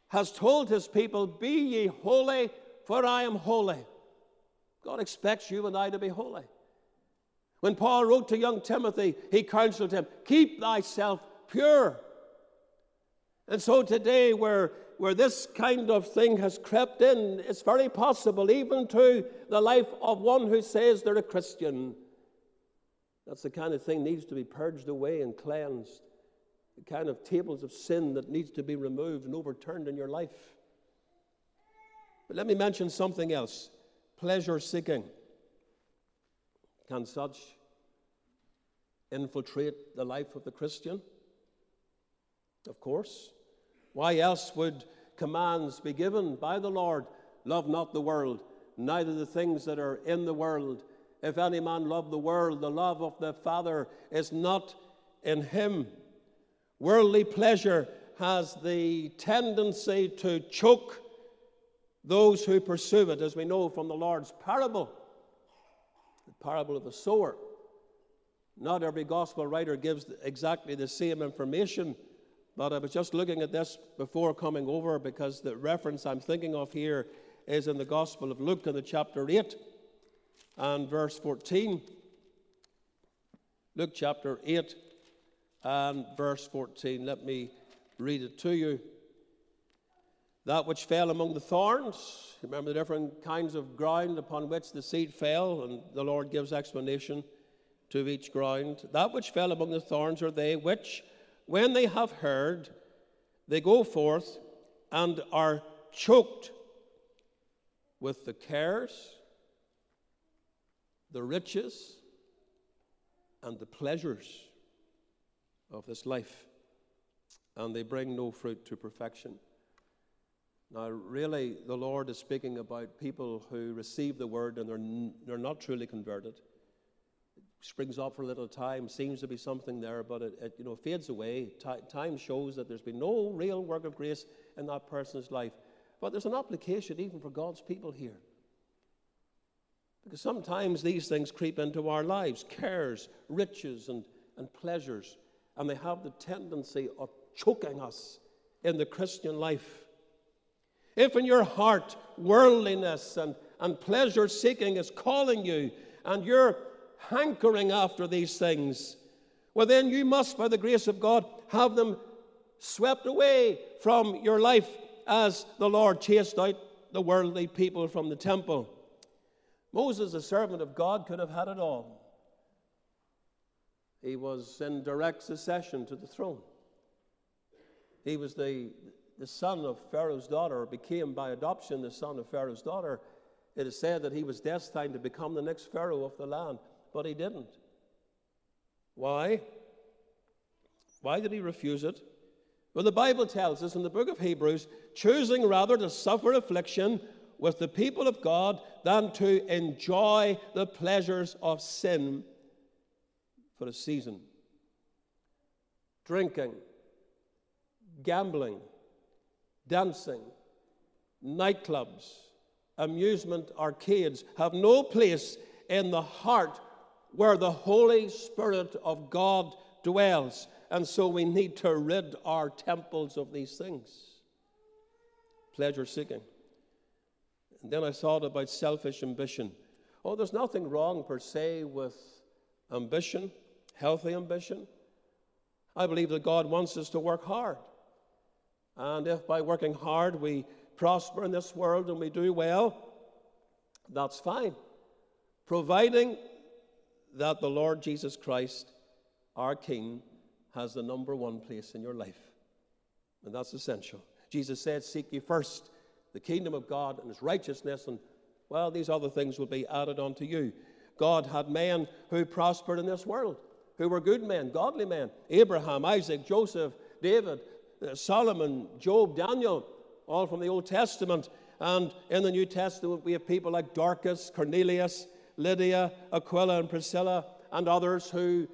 has told his people, Be ye holy, for I am holy. God expects you and I to be holy. When Paul wrote to young Timothy, he counseled him, Keep thyself pure. And so today, where, where this kind of thing has crept in, it's very possible, even to the life of one who says they're a Christian. That's the kind of thing needs to be purged away and cleansed the kind of tables of sin that needs to be removed and overturned in your life. But let me mention something else pleasure seeking. Can such infiltrate the life of the Christian? Of course. Why else would commands be given by the Lord? Love not the world, neither the things that are in the world. If any man love the world, the love of the Father is not in him. Worldly pleasure has the tendency to choke those who pursue it, as we know from the Lord's parable, parable of the sower. Not every gospel writer gives exactly the same information, but I was just looking at this before coming over because the reference I'm thinking of here is in the Gospel of Luke in the chapter 8 and verse 14. Luke chapter 8 and verse 14. Let me read it to you. That which fell among the thorns, remember the different kinds of ground upon which the seed fell, and the Lord gives explanation to each ground. That which fell among the thorns are they which, when they have heard, they go forth and are choked with the cares, the riches, and the pleasures of this life, and they bring no fruit to perfection. Now, really, the Lord is speaking about people who receive the word and they're, they're not truly converted. It springs up for a little time, seems to be something there, but it, it you know, fades away. T- time shows that there's been no real work of grace in that person's life. But there's an application even for God's people here. Because sometimes these things creep into our lives cares, riches, and, and pleasures and they have the tendency of choking us in the Christian life. If in your heart worldliness and, and pleasure seeking is calling you, and you're hankering after these things, well, then you must, by the grace of God, have them swept away from your life as the Lord chased out the worldly people from the temple. Moses, a servant of God, could have had it all. He was in direct succession to the throne. He was the, the son of Pharaoh's daughter, became by adoption the son of Pharaoh's daughter. It is said that he was destined to become the next Pharaoh of the land, but he didn't. Why? Why did he refuse it? Well, the Bible tells us in the book of Hebrews choosing rather to suffer affliction with the people of God than to enjoy the pleasures of sin for a season. Drinking, gambling, dancing, nightclubs, amusement arcades have no place in the heart where the Holy Spirit of God dwells. And so we need to rid our temples of these things. pleasure seeking. And then I thought about selfish ambition. Oh, there's nothing wrong per se with ambition, healthy ambition. I believe that God wants us to work hard. And if by working hard we prosper in this world and we do well, that's fine. Providing that the Lord Jesus Christ, our King, has the number one place in your life. And that's essential. Jesus said, Seek ye first the kingdom of God and his righteousness, and well, these other things will be added unto you. God had men who prospered in this world, who were good men, godly men Abraham, Isaac, Joseph, David, Uh, Solomon, Job, Daniel, all from the Old Testament. And in the New Testament, we have people like Dorcas, Cornelius, Lydia, Aquila, and Priscilla, and others who,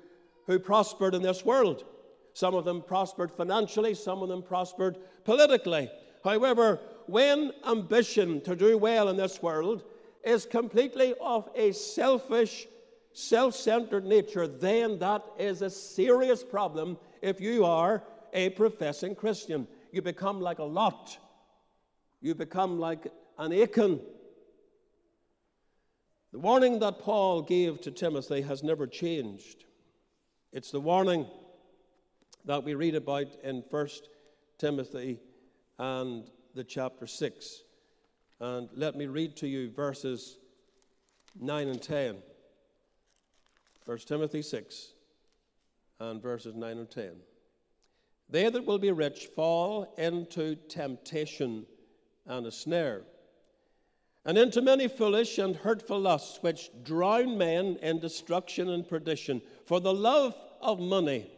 who prospered in this world. Some of them prospered financially, some of them prospered politically. However, when ambition to do well in this world is completely of a selfish, self centered nature, then that is a serious problem if you are a professing Christian. You become like a Lot, you become like an Achan. The warning that Paul gave to Timothy has never changed. It's the warning that we read about in 1 Timothy and the chapter 6. And let me read to you verses 9 and 10. 1 Timothy 6 and verses 9 and 10. They that will be rich fall into temptation and a snare, and into many foolish and hurtful lusts, which drown men in destruction and perdition. For the love of money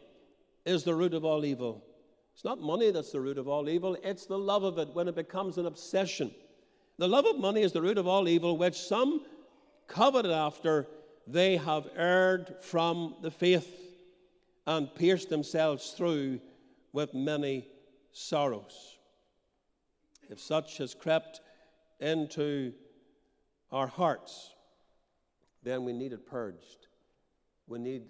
is the root of all evil. It's not money that's the root of all evil, it's the love of it when it becomes an obsession. The love of money is the root of all evil, which some coveted after they have erred from the faith and pierced themselves through with many sorrows. If such has crept into our hearts, then we need it purged. We need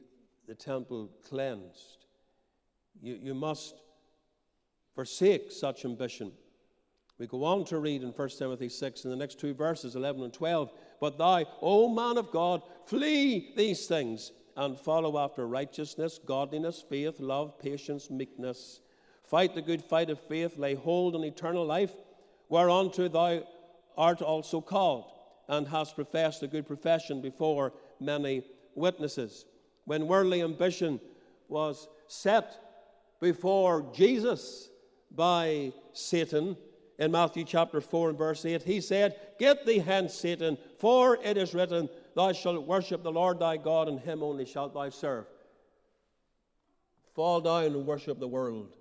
the temple cleansed. You, you must forsake such ambition. We go on to read in 1 Timothy 6 in the next two verses, 11 and 12. But thou, O man of God, flee these things and follow after righteousness, godliness, faith, love, patience, meekness. Fight the good fight of faith, lay hold on eternal life, whereunto thou art also called, and hast professed a good profession before many witnesses. When worldly ambition was set before Jesus, by Satan in Matthew chapter 4 and verse 8. He said, Get thee hence, Satan, for it is written, Thou shalt worship the Lord thy God, and him only shalt thou serve. Fall down and worship the world.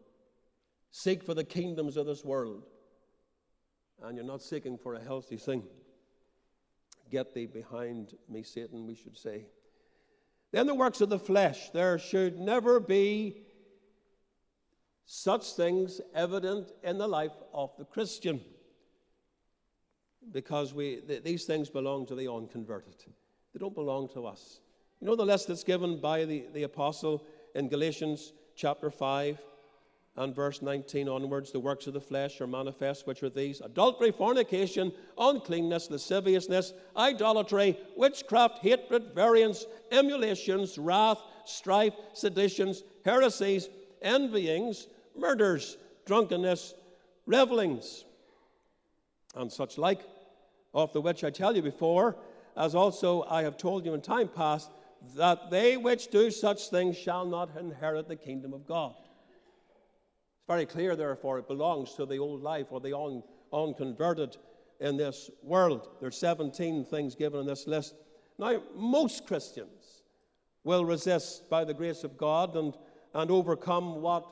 Seek for the kingdoms of this world. And you're not seeking for a healthy thing. Get thee behind me, Satan, we should say. Then the works of the flesh. There should never be such things evident in the life of the Christian because we, th- these things belong to the unconverted. They don't belong to us. You know the list that's given by the, the apostle in Galatians chapter 5 and verse 19 onwards the works of the flesh are manifest, which are these adultery, fornication, uncleanness, lasciviousness, idolatry, witchcraft, hatred, variance, emulations, wrath, strife, seditions, heresies, envyings murders, drunkenness, revelings, and such like, of the which I tell you before, as also I have told you in time past, that they which do such things shall not inherit the kingdom of God. It's very clear, therefore, it belongs to the old life or the un- unconverted in this world. There's 17 things given in this list. Now, most Christians will resist by the grace of God and, and overcome what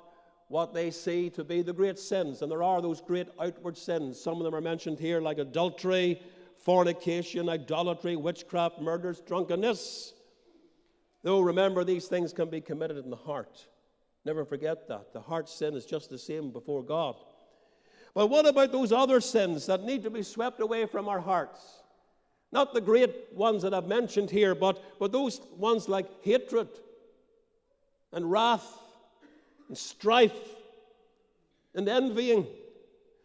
what they see to be the great sins. And there are those great outward sins. Some of them are mentioned here, like adultery, fornication, idolatry, witchcraft, murders, drunkenness. Though remember, these things can be committed in the heart. Never forget that. The heart sin is just the same before God. But what about those other sins that need to be swept away from our hearts? Not the great ones that I've mentioned here, but, but those ones like hatred and wrath and strife and envying,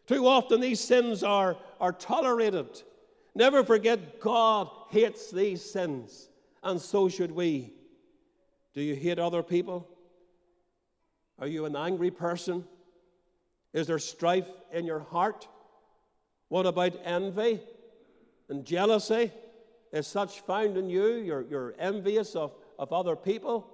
Too often these sins are, are tolerated. Never forget God hates these sins, and so should we. Do you hate other people? Are you an angry person? Is there strife in your heart? What about envy and jealousy? Is such found in you? You're, you're envious of, of other people?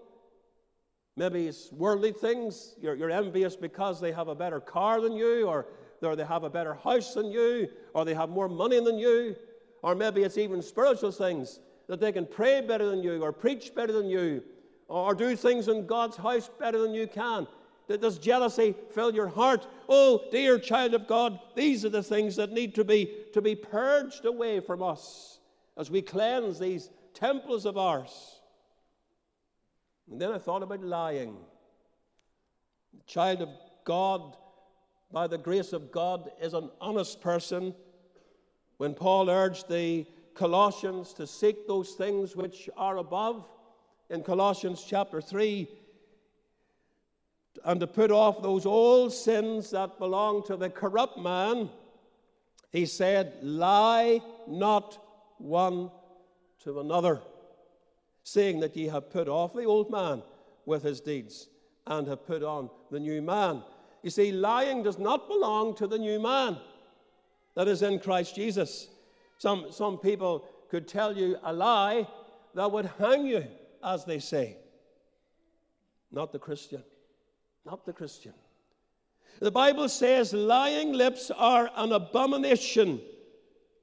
Maybe it's worldly things. You're, you're envious because they have a better car than you, or, or they have a better house than you, or they have more money than you. Or maybe it's even spiritual things that they can pray better than you, or preach better than you, or do things in God's house better than you can. Does jealousy fill your heart? Oh, dear child of God, these are the things that need to be, to be purged away from us as we cleanse these temples of ours. And then I thought about lying. The child of God, by the grace of God, is an honest person. When Paul urged the Colossians to seek those things which are above, in Colossians chapter 3, and to put off those old sins that belong to the corrupt man, he said, Lie not one to another, saying that ye have put off the old man with his deeds and have put on the new man. You see, lying does not belong to the new man that is in Christ Jesus. Some, some people could tell you a lie that would hang you, as they say. Not the Christian not the Christian. The Bible says lying lips are an abomination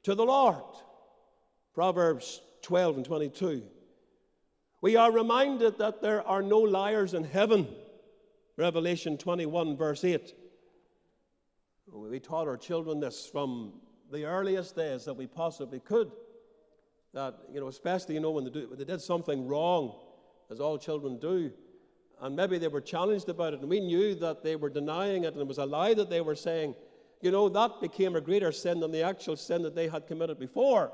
to the Lord. Proverbs 12 and 22. We are reminded that there are no liars in heaven. Revelation 21, verse 8. We taught our children this from the earliest days that we possibly could. That, you know, especially, you know, when they, do, when they did something wrong, as all children do, and maybe they were challenged about it, and we knew that they were denying it, and it was a lie that they were saying. You know, that became a greater sin than the actual sin that they had committed before.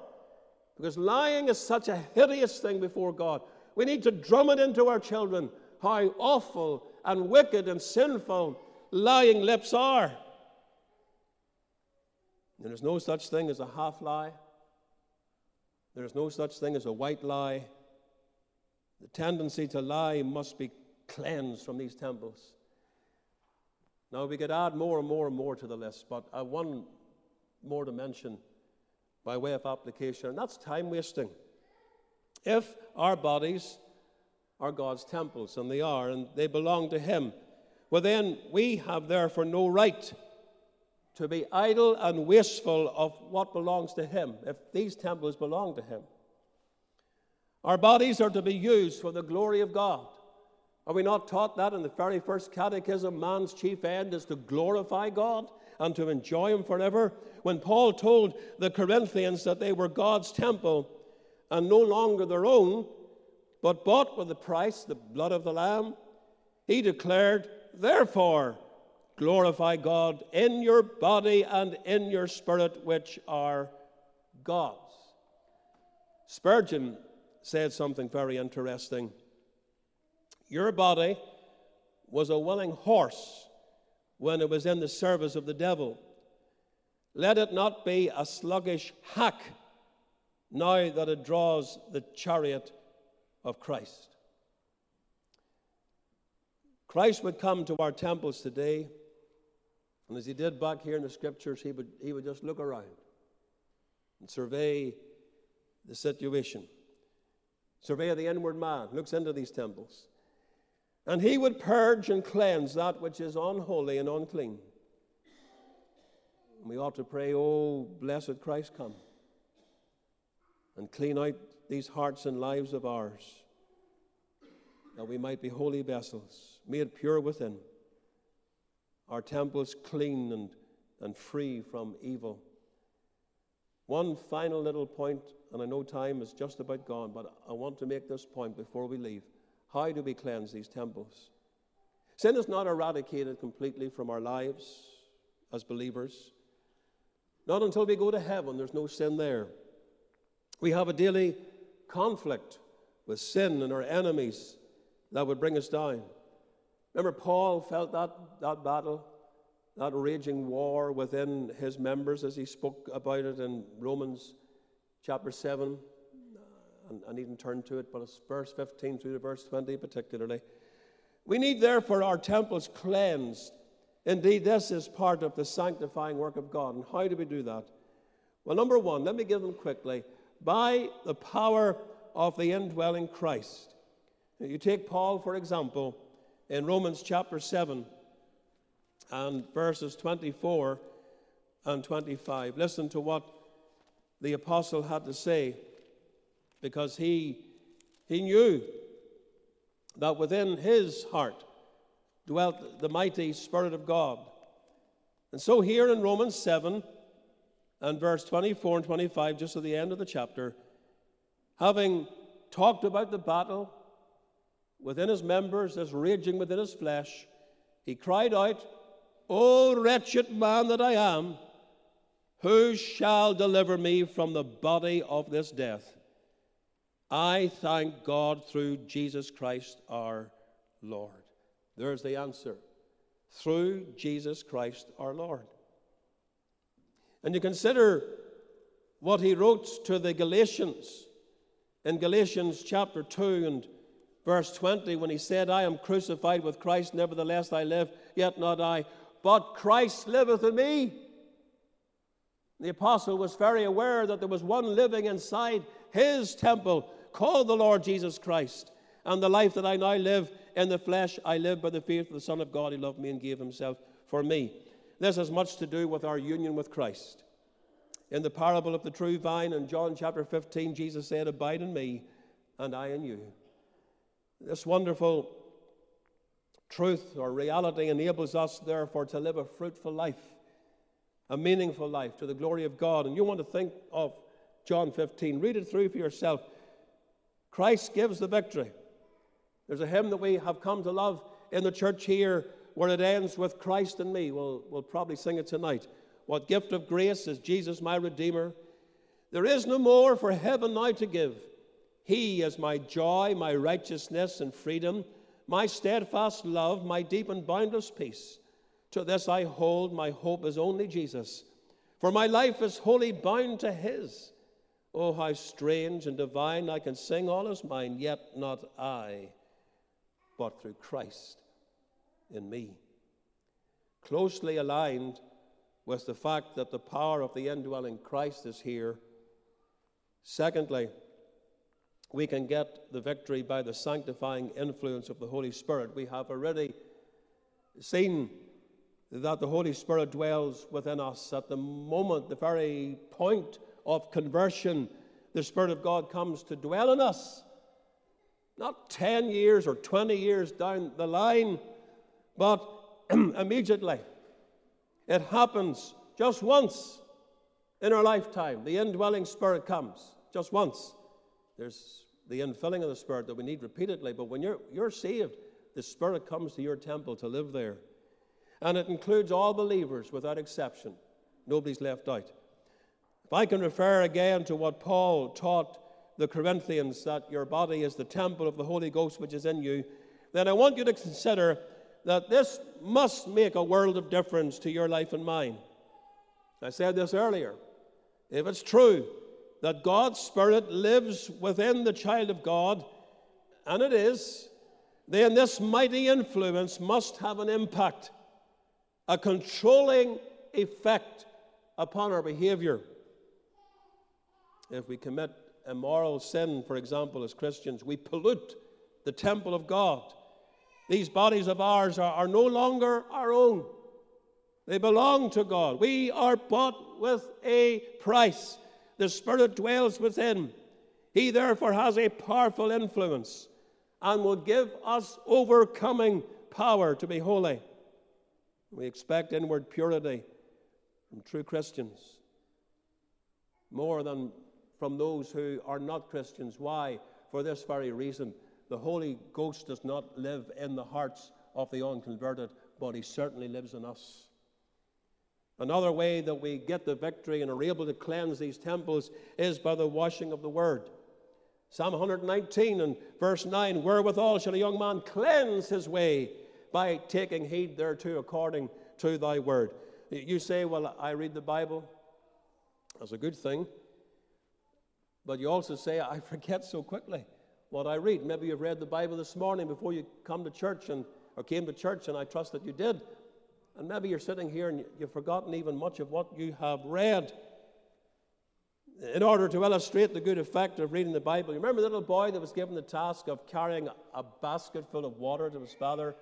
Because lying is such a hideous thing before God. We need to drum it into our children how awful and wicked and sinful lying lips are. There is no such thing as a half lie. There is no such thing as a white lie. The tendency to lie must be cleansed from these temples. Now, we could add more and more and more to the list, but I one more to mention by way of application, and that's time wasting. If our bodies are God's temples, and they are, and they belong to Him, well, then we have therefore no right to be idle and wasteful of what belongs to Him, if these temples belong to Him. Our bodies are to be used for the glory of God. Are we not taught that in the very first catechism? Man's chief end is to glorify God and to enjoy Him forever. When Paul told the Corinthians that they were God's temple and no longer their own, but bought with the price, the blood of the Lamb, he declared, Therefore, glorify God in your body and in your spirit, which are God's. Spurgeon said something very interesting. Your body was a willing horse when it was in the service of the devil. Let it not be a sluggish hack now that it draws the chariot of Christ. Christ would come to our temples today, and as he did back here in the scriptures, he would, he would just look around and survey the situation. Survey the inward man, looks into these temples. And he would purge and cleanse that which is unholy and unclean. And we ought to pray, Oh, blessed Christ, come and clean out these hearts and lives of ours, that we might be holy vessels, made pure within, our temples clean and, and free from evil. One final little point, and I know time is just about gone, but I want to make this point before we leave. How do we cleanse these temples? Sin is not eradicated completely from our lives as believers. Not until we go to heaven, there's no sin there. We have a daily conflict with sin and our enemies that would bring us down. Remember, Paul felt that, that battle that raging war within his members as he spoke about it in Romans chapter 7. And I needn't turn to it, but it's verse 15 through to verse 20 particularly. We need, therefore, our temples cleansed. Indeed, this is part of the sanctifying work of God. And how do we do that? Well, number one, let me give them quickly. By the power of the indwelling Christ. You take Paul, for example, in Romans chapter 7 and verses 24 and 25. Listen to what the apostle had to say because he, he knew that within his heart dwelt the mighty Spirit of God. And so, here in Romans 7 and verse 24 and 25, just at the end of the chapter, having talked about the battle within his members, this raging within his flesh, he cried out, O wretched man that I am, who shall deliver me from the body of this death? I thank God through Jesus Christ our Lord. There's the answer. Through Jesus Christ our Lord. And you consider what he wrote to the Galatians in Galatians chapter 2 and verse 20 when he said, I am crucified with Christ, nevertheless I live, yet not I, but Christ liveth in me. The apostle was very aware that there was one living inside his temple called the Lord Jesus Christ. And the life that I now live in the flesh, I live by the faith of the Son of God who loved me and gave himself for me. This has much to do with our union with Christ. In the parable of the true vine in John chapter 15, Jesus said, Abide in me, and I in you. This wonderful truth or reality enables us, therefore, to live a fruitful life, a meaningful life to the glory of God. And you want to think of John 15, read it through for yourself. Christ gives the victory. There's a hymn that we have come to love in the church here where it ends with Christ and me. We'll, we'll probably sing it tonight. What gift of grace is Jesus, my Redeemer? There is no more for heaven now to give. He is my joy, my righteousness and freedom, my steadfast love, my deep and boundless peace. To this I hold, my hope is only Jesus. For my life is wholly bound to His. Oh, how strange and divine I can sing all is mine, yet not I, but through Christ in me. Closely aligned with the fact that the power of the indwelling Christ is here. Secondly, we can get the victory by the sanctifying influence of the Holy Spirit. We have already seen that the Holy Spirit dwells within us at the moment, the very point of conversion, the Spirit of God comes to dwell in us. Not 10 years or 20 years down the line, but immediately. It happens just once in our lifetime. The indwelling Spirit comes just once. There's the infilling of the Spirit that we need repeatedly, but when you're, you're saved, the Spirit comes to your temple to live there. And it includes all believers without exception. Nobody's left out. If I can refer again to what Paul taught the Corinthians, that your body is the temple of the Holy Ghost which is in you, then I want you to consider that this must make a world of difference to your life and mine. I said this earlier. If it's true that God's Spirit lives within the child of God, and it is, then this mighty influence must have an impact, a controlling effect upon our behavior. If we commit immoral sin, for example, as Christians, we pollute the temple of God. These bodies of ours are, are no longer our own. They belong to God. We are bought with a price. The Spirit dwells within. He therefore has a powerful influence and will give us overcoming power to be holy. We expect inward purity from true Christians more than from those who are not Christians. Why? For this very reason the Holy Ghost does not live in the hearts of the unconverted, but He certainly lives in us. Another way that we get the victory and are able to cleanse these temples is by the washing of the Word. Psalm 119 and verse 9 Wherewithal shall a young man cleanse his way by taking heed thereto according to thy word. You say, Well, I read the Bible. That's a good thing. But you also say, I forget so quickly what I read. Maybe you've read the Bible this morning before you come to church and or came to church, and I trust that you did. And maybe you're sitting here and you've forgotten even much of what you have read. In order to illustrate the good effect of reading the Bible, you remember the little boy that was given the task of carrying a basket full of water to his father?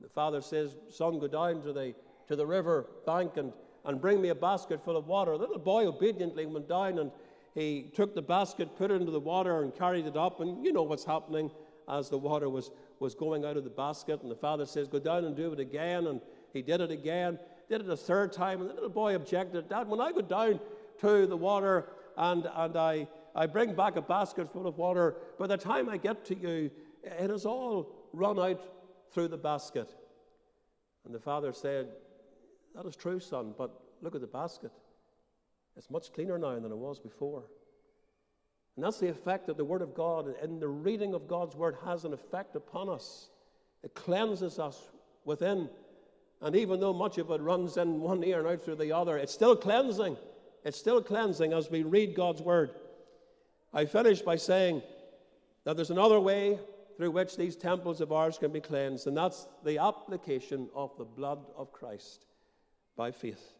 The father says, Son, go down to the, to the river bank and, and bring me a basket full of water. The little boy obediently went down and he took the basket, put it into the water, and carried it up. And you know what's happening as the water was, was going out of the basket. And the father says, Go down and do it again. And he did it again, did it a third time. And the little boy objected, Dad, when I go down to the water and, and I, I bring back a basket full of water, by the time I get to you, it has all run out through the basket. And the father said, That is true, son, but look at the basket. It's much cleaner now than it was before. And that's the effect that the Word of God and the reading of God's Word has an effect upon us. It cleanses us within. And even though much of it runs in one ear and out through the other, it's still cleansing. It's still cleansing as we read God's Word. I finish by saying that there's another way through which these temples of ours can be cleansed, and that's the application of the blood of Christ by faith.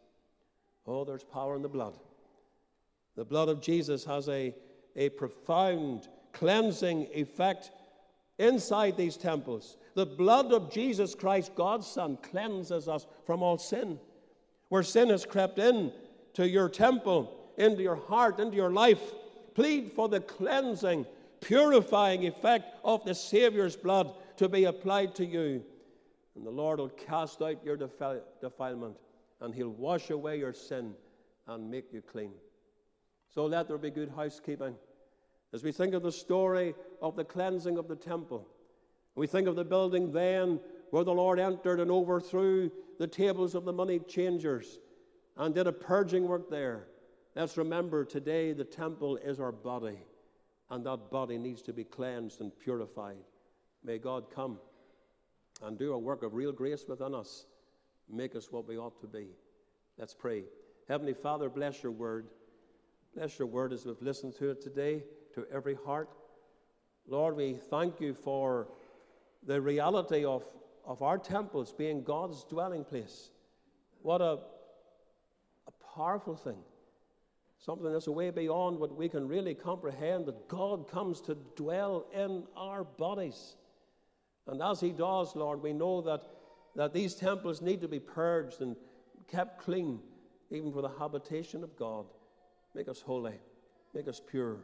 Oh, there's power in the blood. The blood of Jesus has a, a profound cleansing effect inside these temples. The blood of Jesus Christ, God's Son, cleanses us from all sin. Where sin has crept in to your temple, into your heart, into your life, plead for the cleansing, purifying effect of the Savior's blood to be applied to you. And the Lord will cast out your defilement and He'll wash away your sin and make you clean. So let there be good housekeeping. As we think of the story of the cleansing of the temple, we think of the building then where the Lord entered and overthrew the tables of the money changers and did a purging work there. Let's remember today the temple is our body, and that body needs to be cleansed and purified. May God come and do a work of real grace within us make us what we ought to be. Let's pray. Heavenly Father, bless your word. Bless your word as we've listened to it today, to every heart. Lord, we thank you for the reality of, of our temples being God's dwelling place. What a, a powerful thing. Something that's way beyond what we can really comprehend that God comes to dwell in our bodies. And as He does, Lord, we know that that these temples need to be purged and kept clean, even for the habitation of God. Make us holy, make us pure.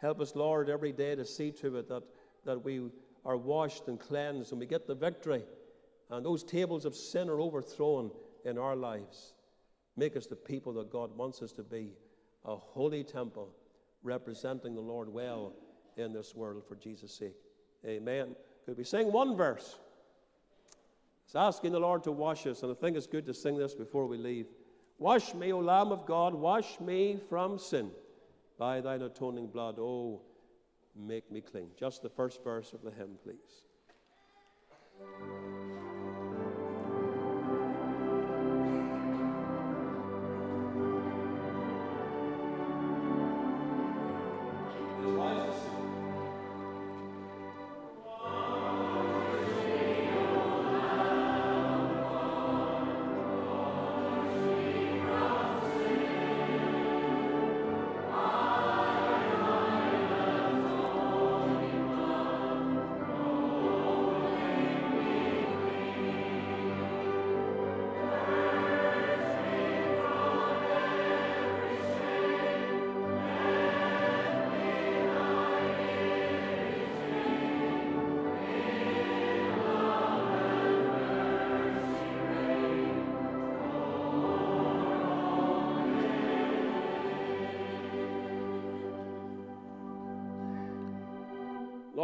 Help us, Lord, every day to see to it that, that we are washed and cleansed and we get the victory, and those tables of sin are overthrown in our lives. Make us the people that God wants us to be a holy temple representing the Lord well in this world for Jesus' sake. Amen. Could we sing one verse? It's asking the Lord to wash us, and I think it's good to sing this before we leave. Wash me, O Lamb of God, wash me from sin by thine atoning blood. Oh, make me clean. Just the first verse of the hymn, please.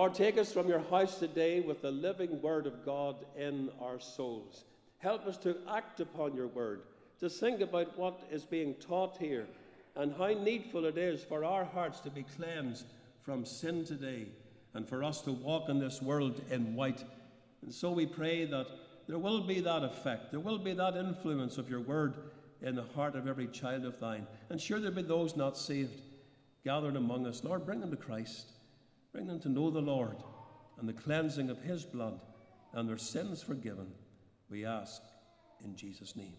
Lord, take us from your house today with the living word of God in our souls. Help us to act upon your word, to think about what is being taught here, and how needful it is for our hearts to be cleansed from sin today, and for us to walk in this world in white. And so we pray that there will be that effect. There will be that influence of your word in the heart of every child of thine. And sure, there be those not saved gathered among us. Lord, bring them to Christ. Bring them to know the Lord and the cleansing of his blood and their sins forgiven. We ask in Jesus' name.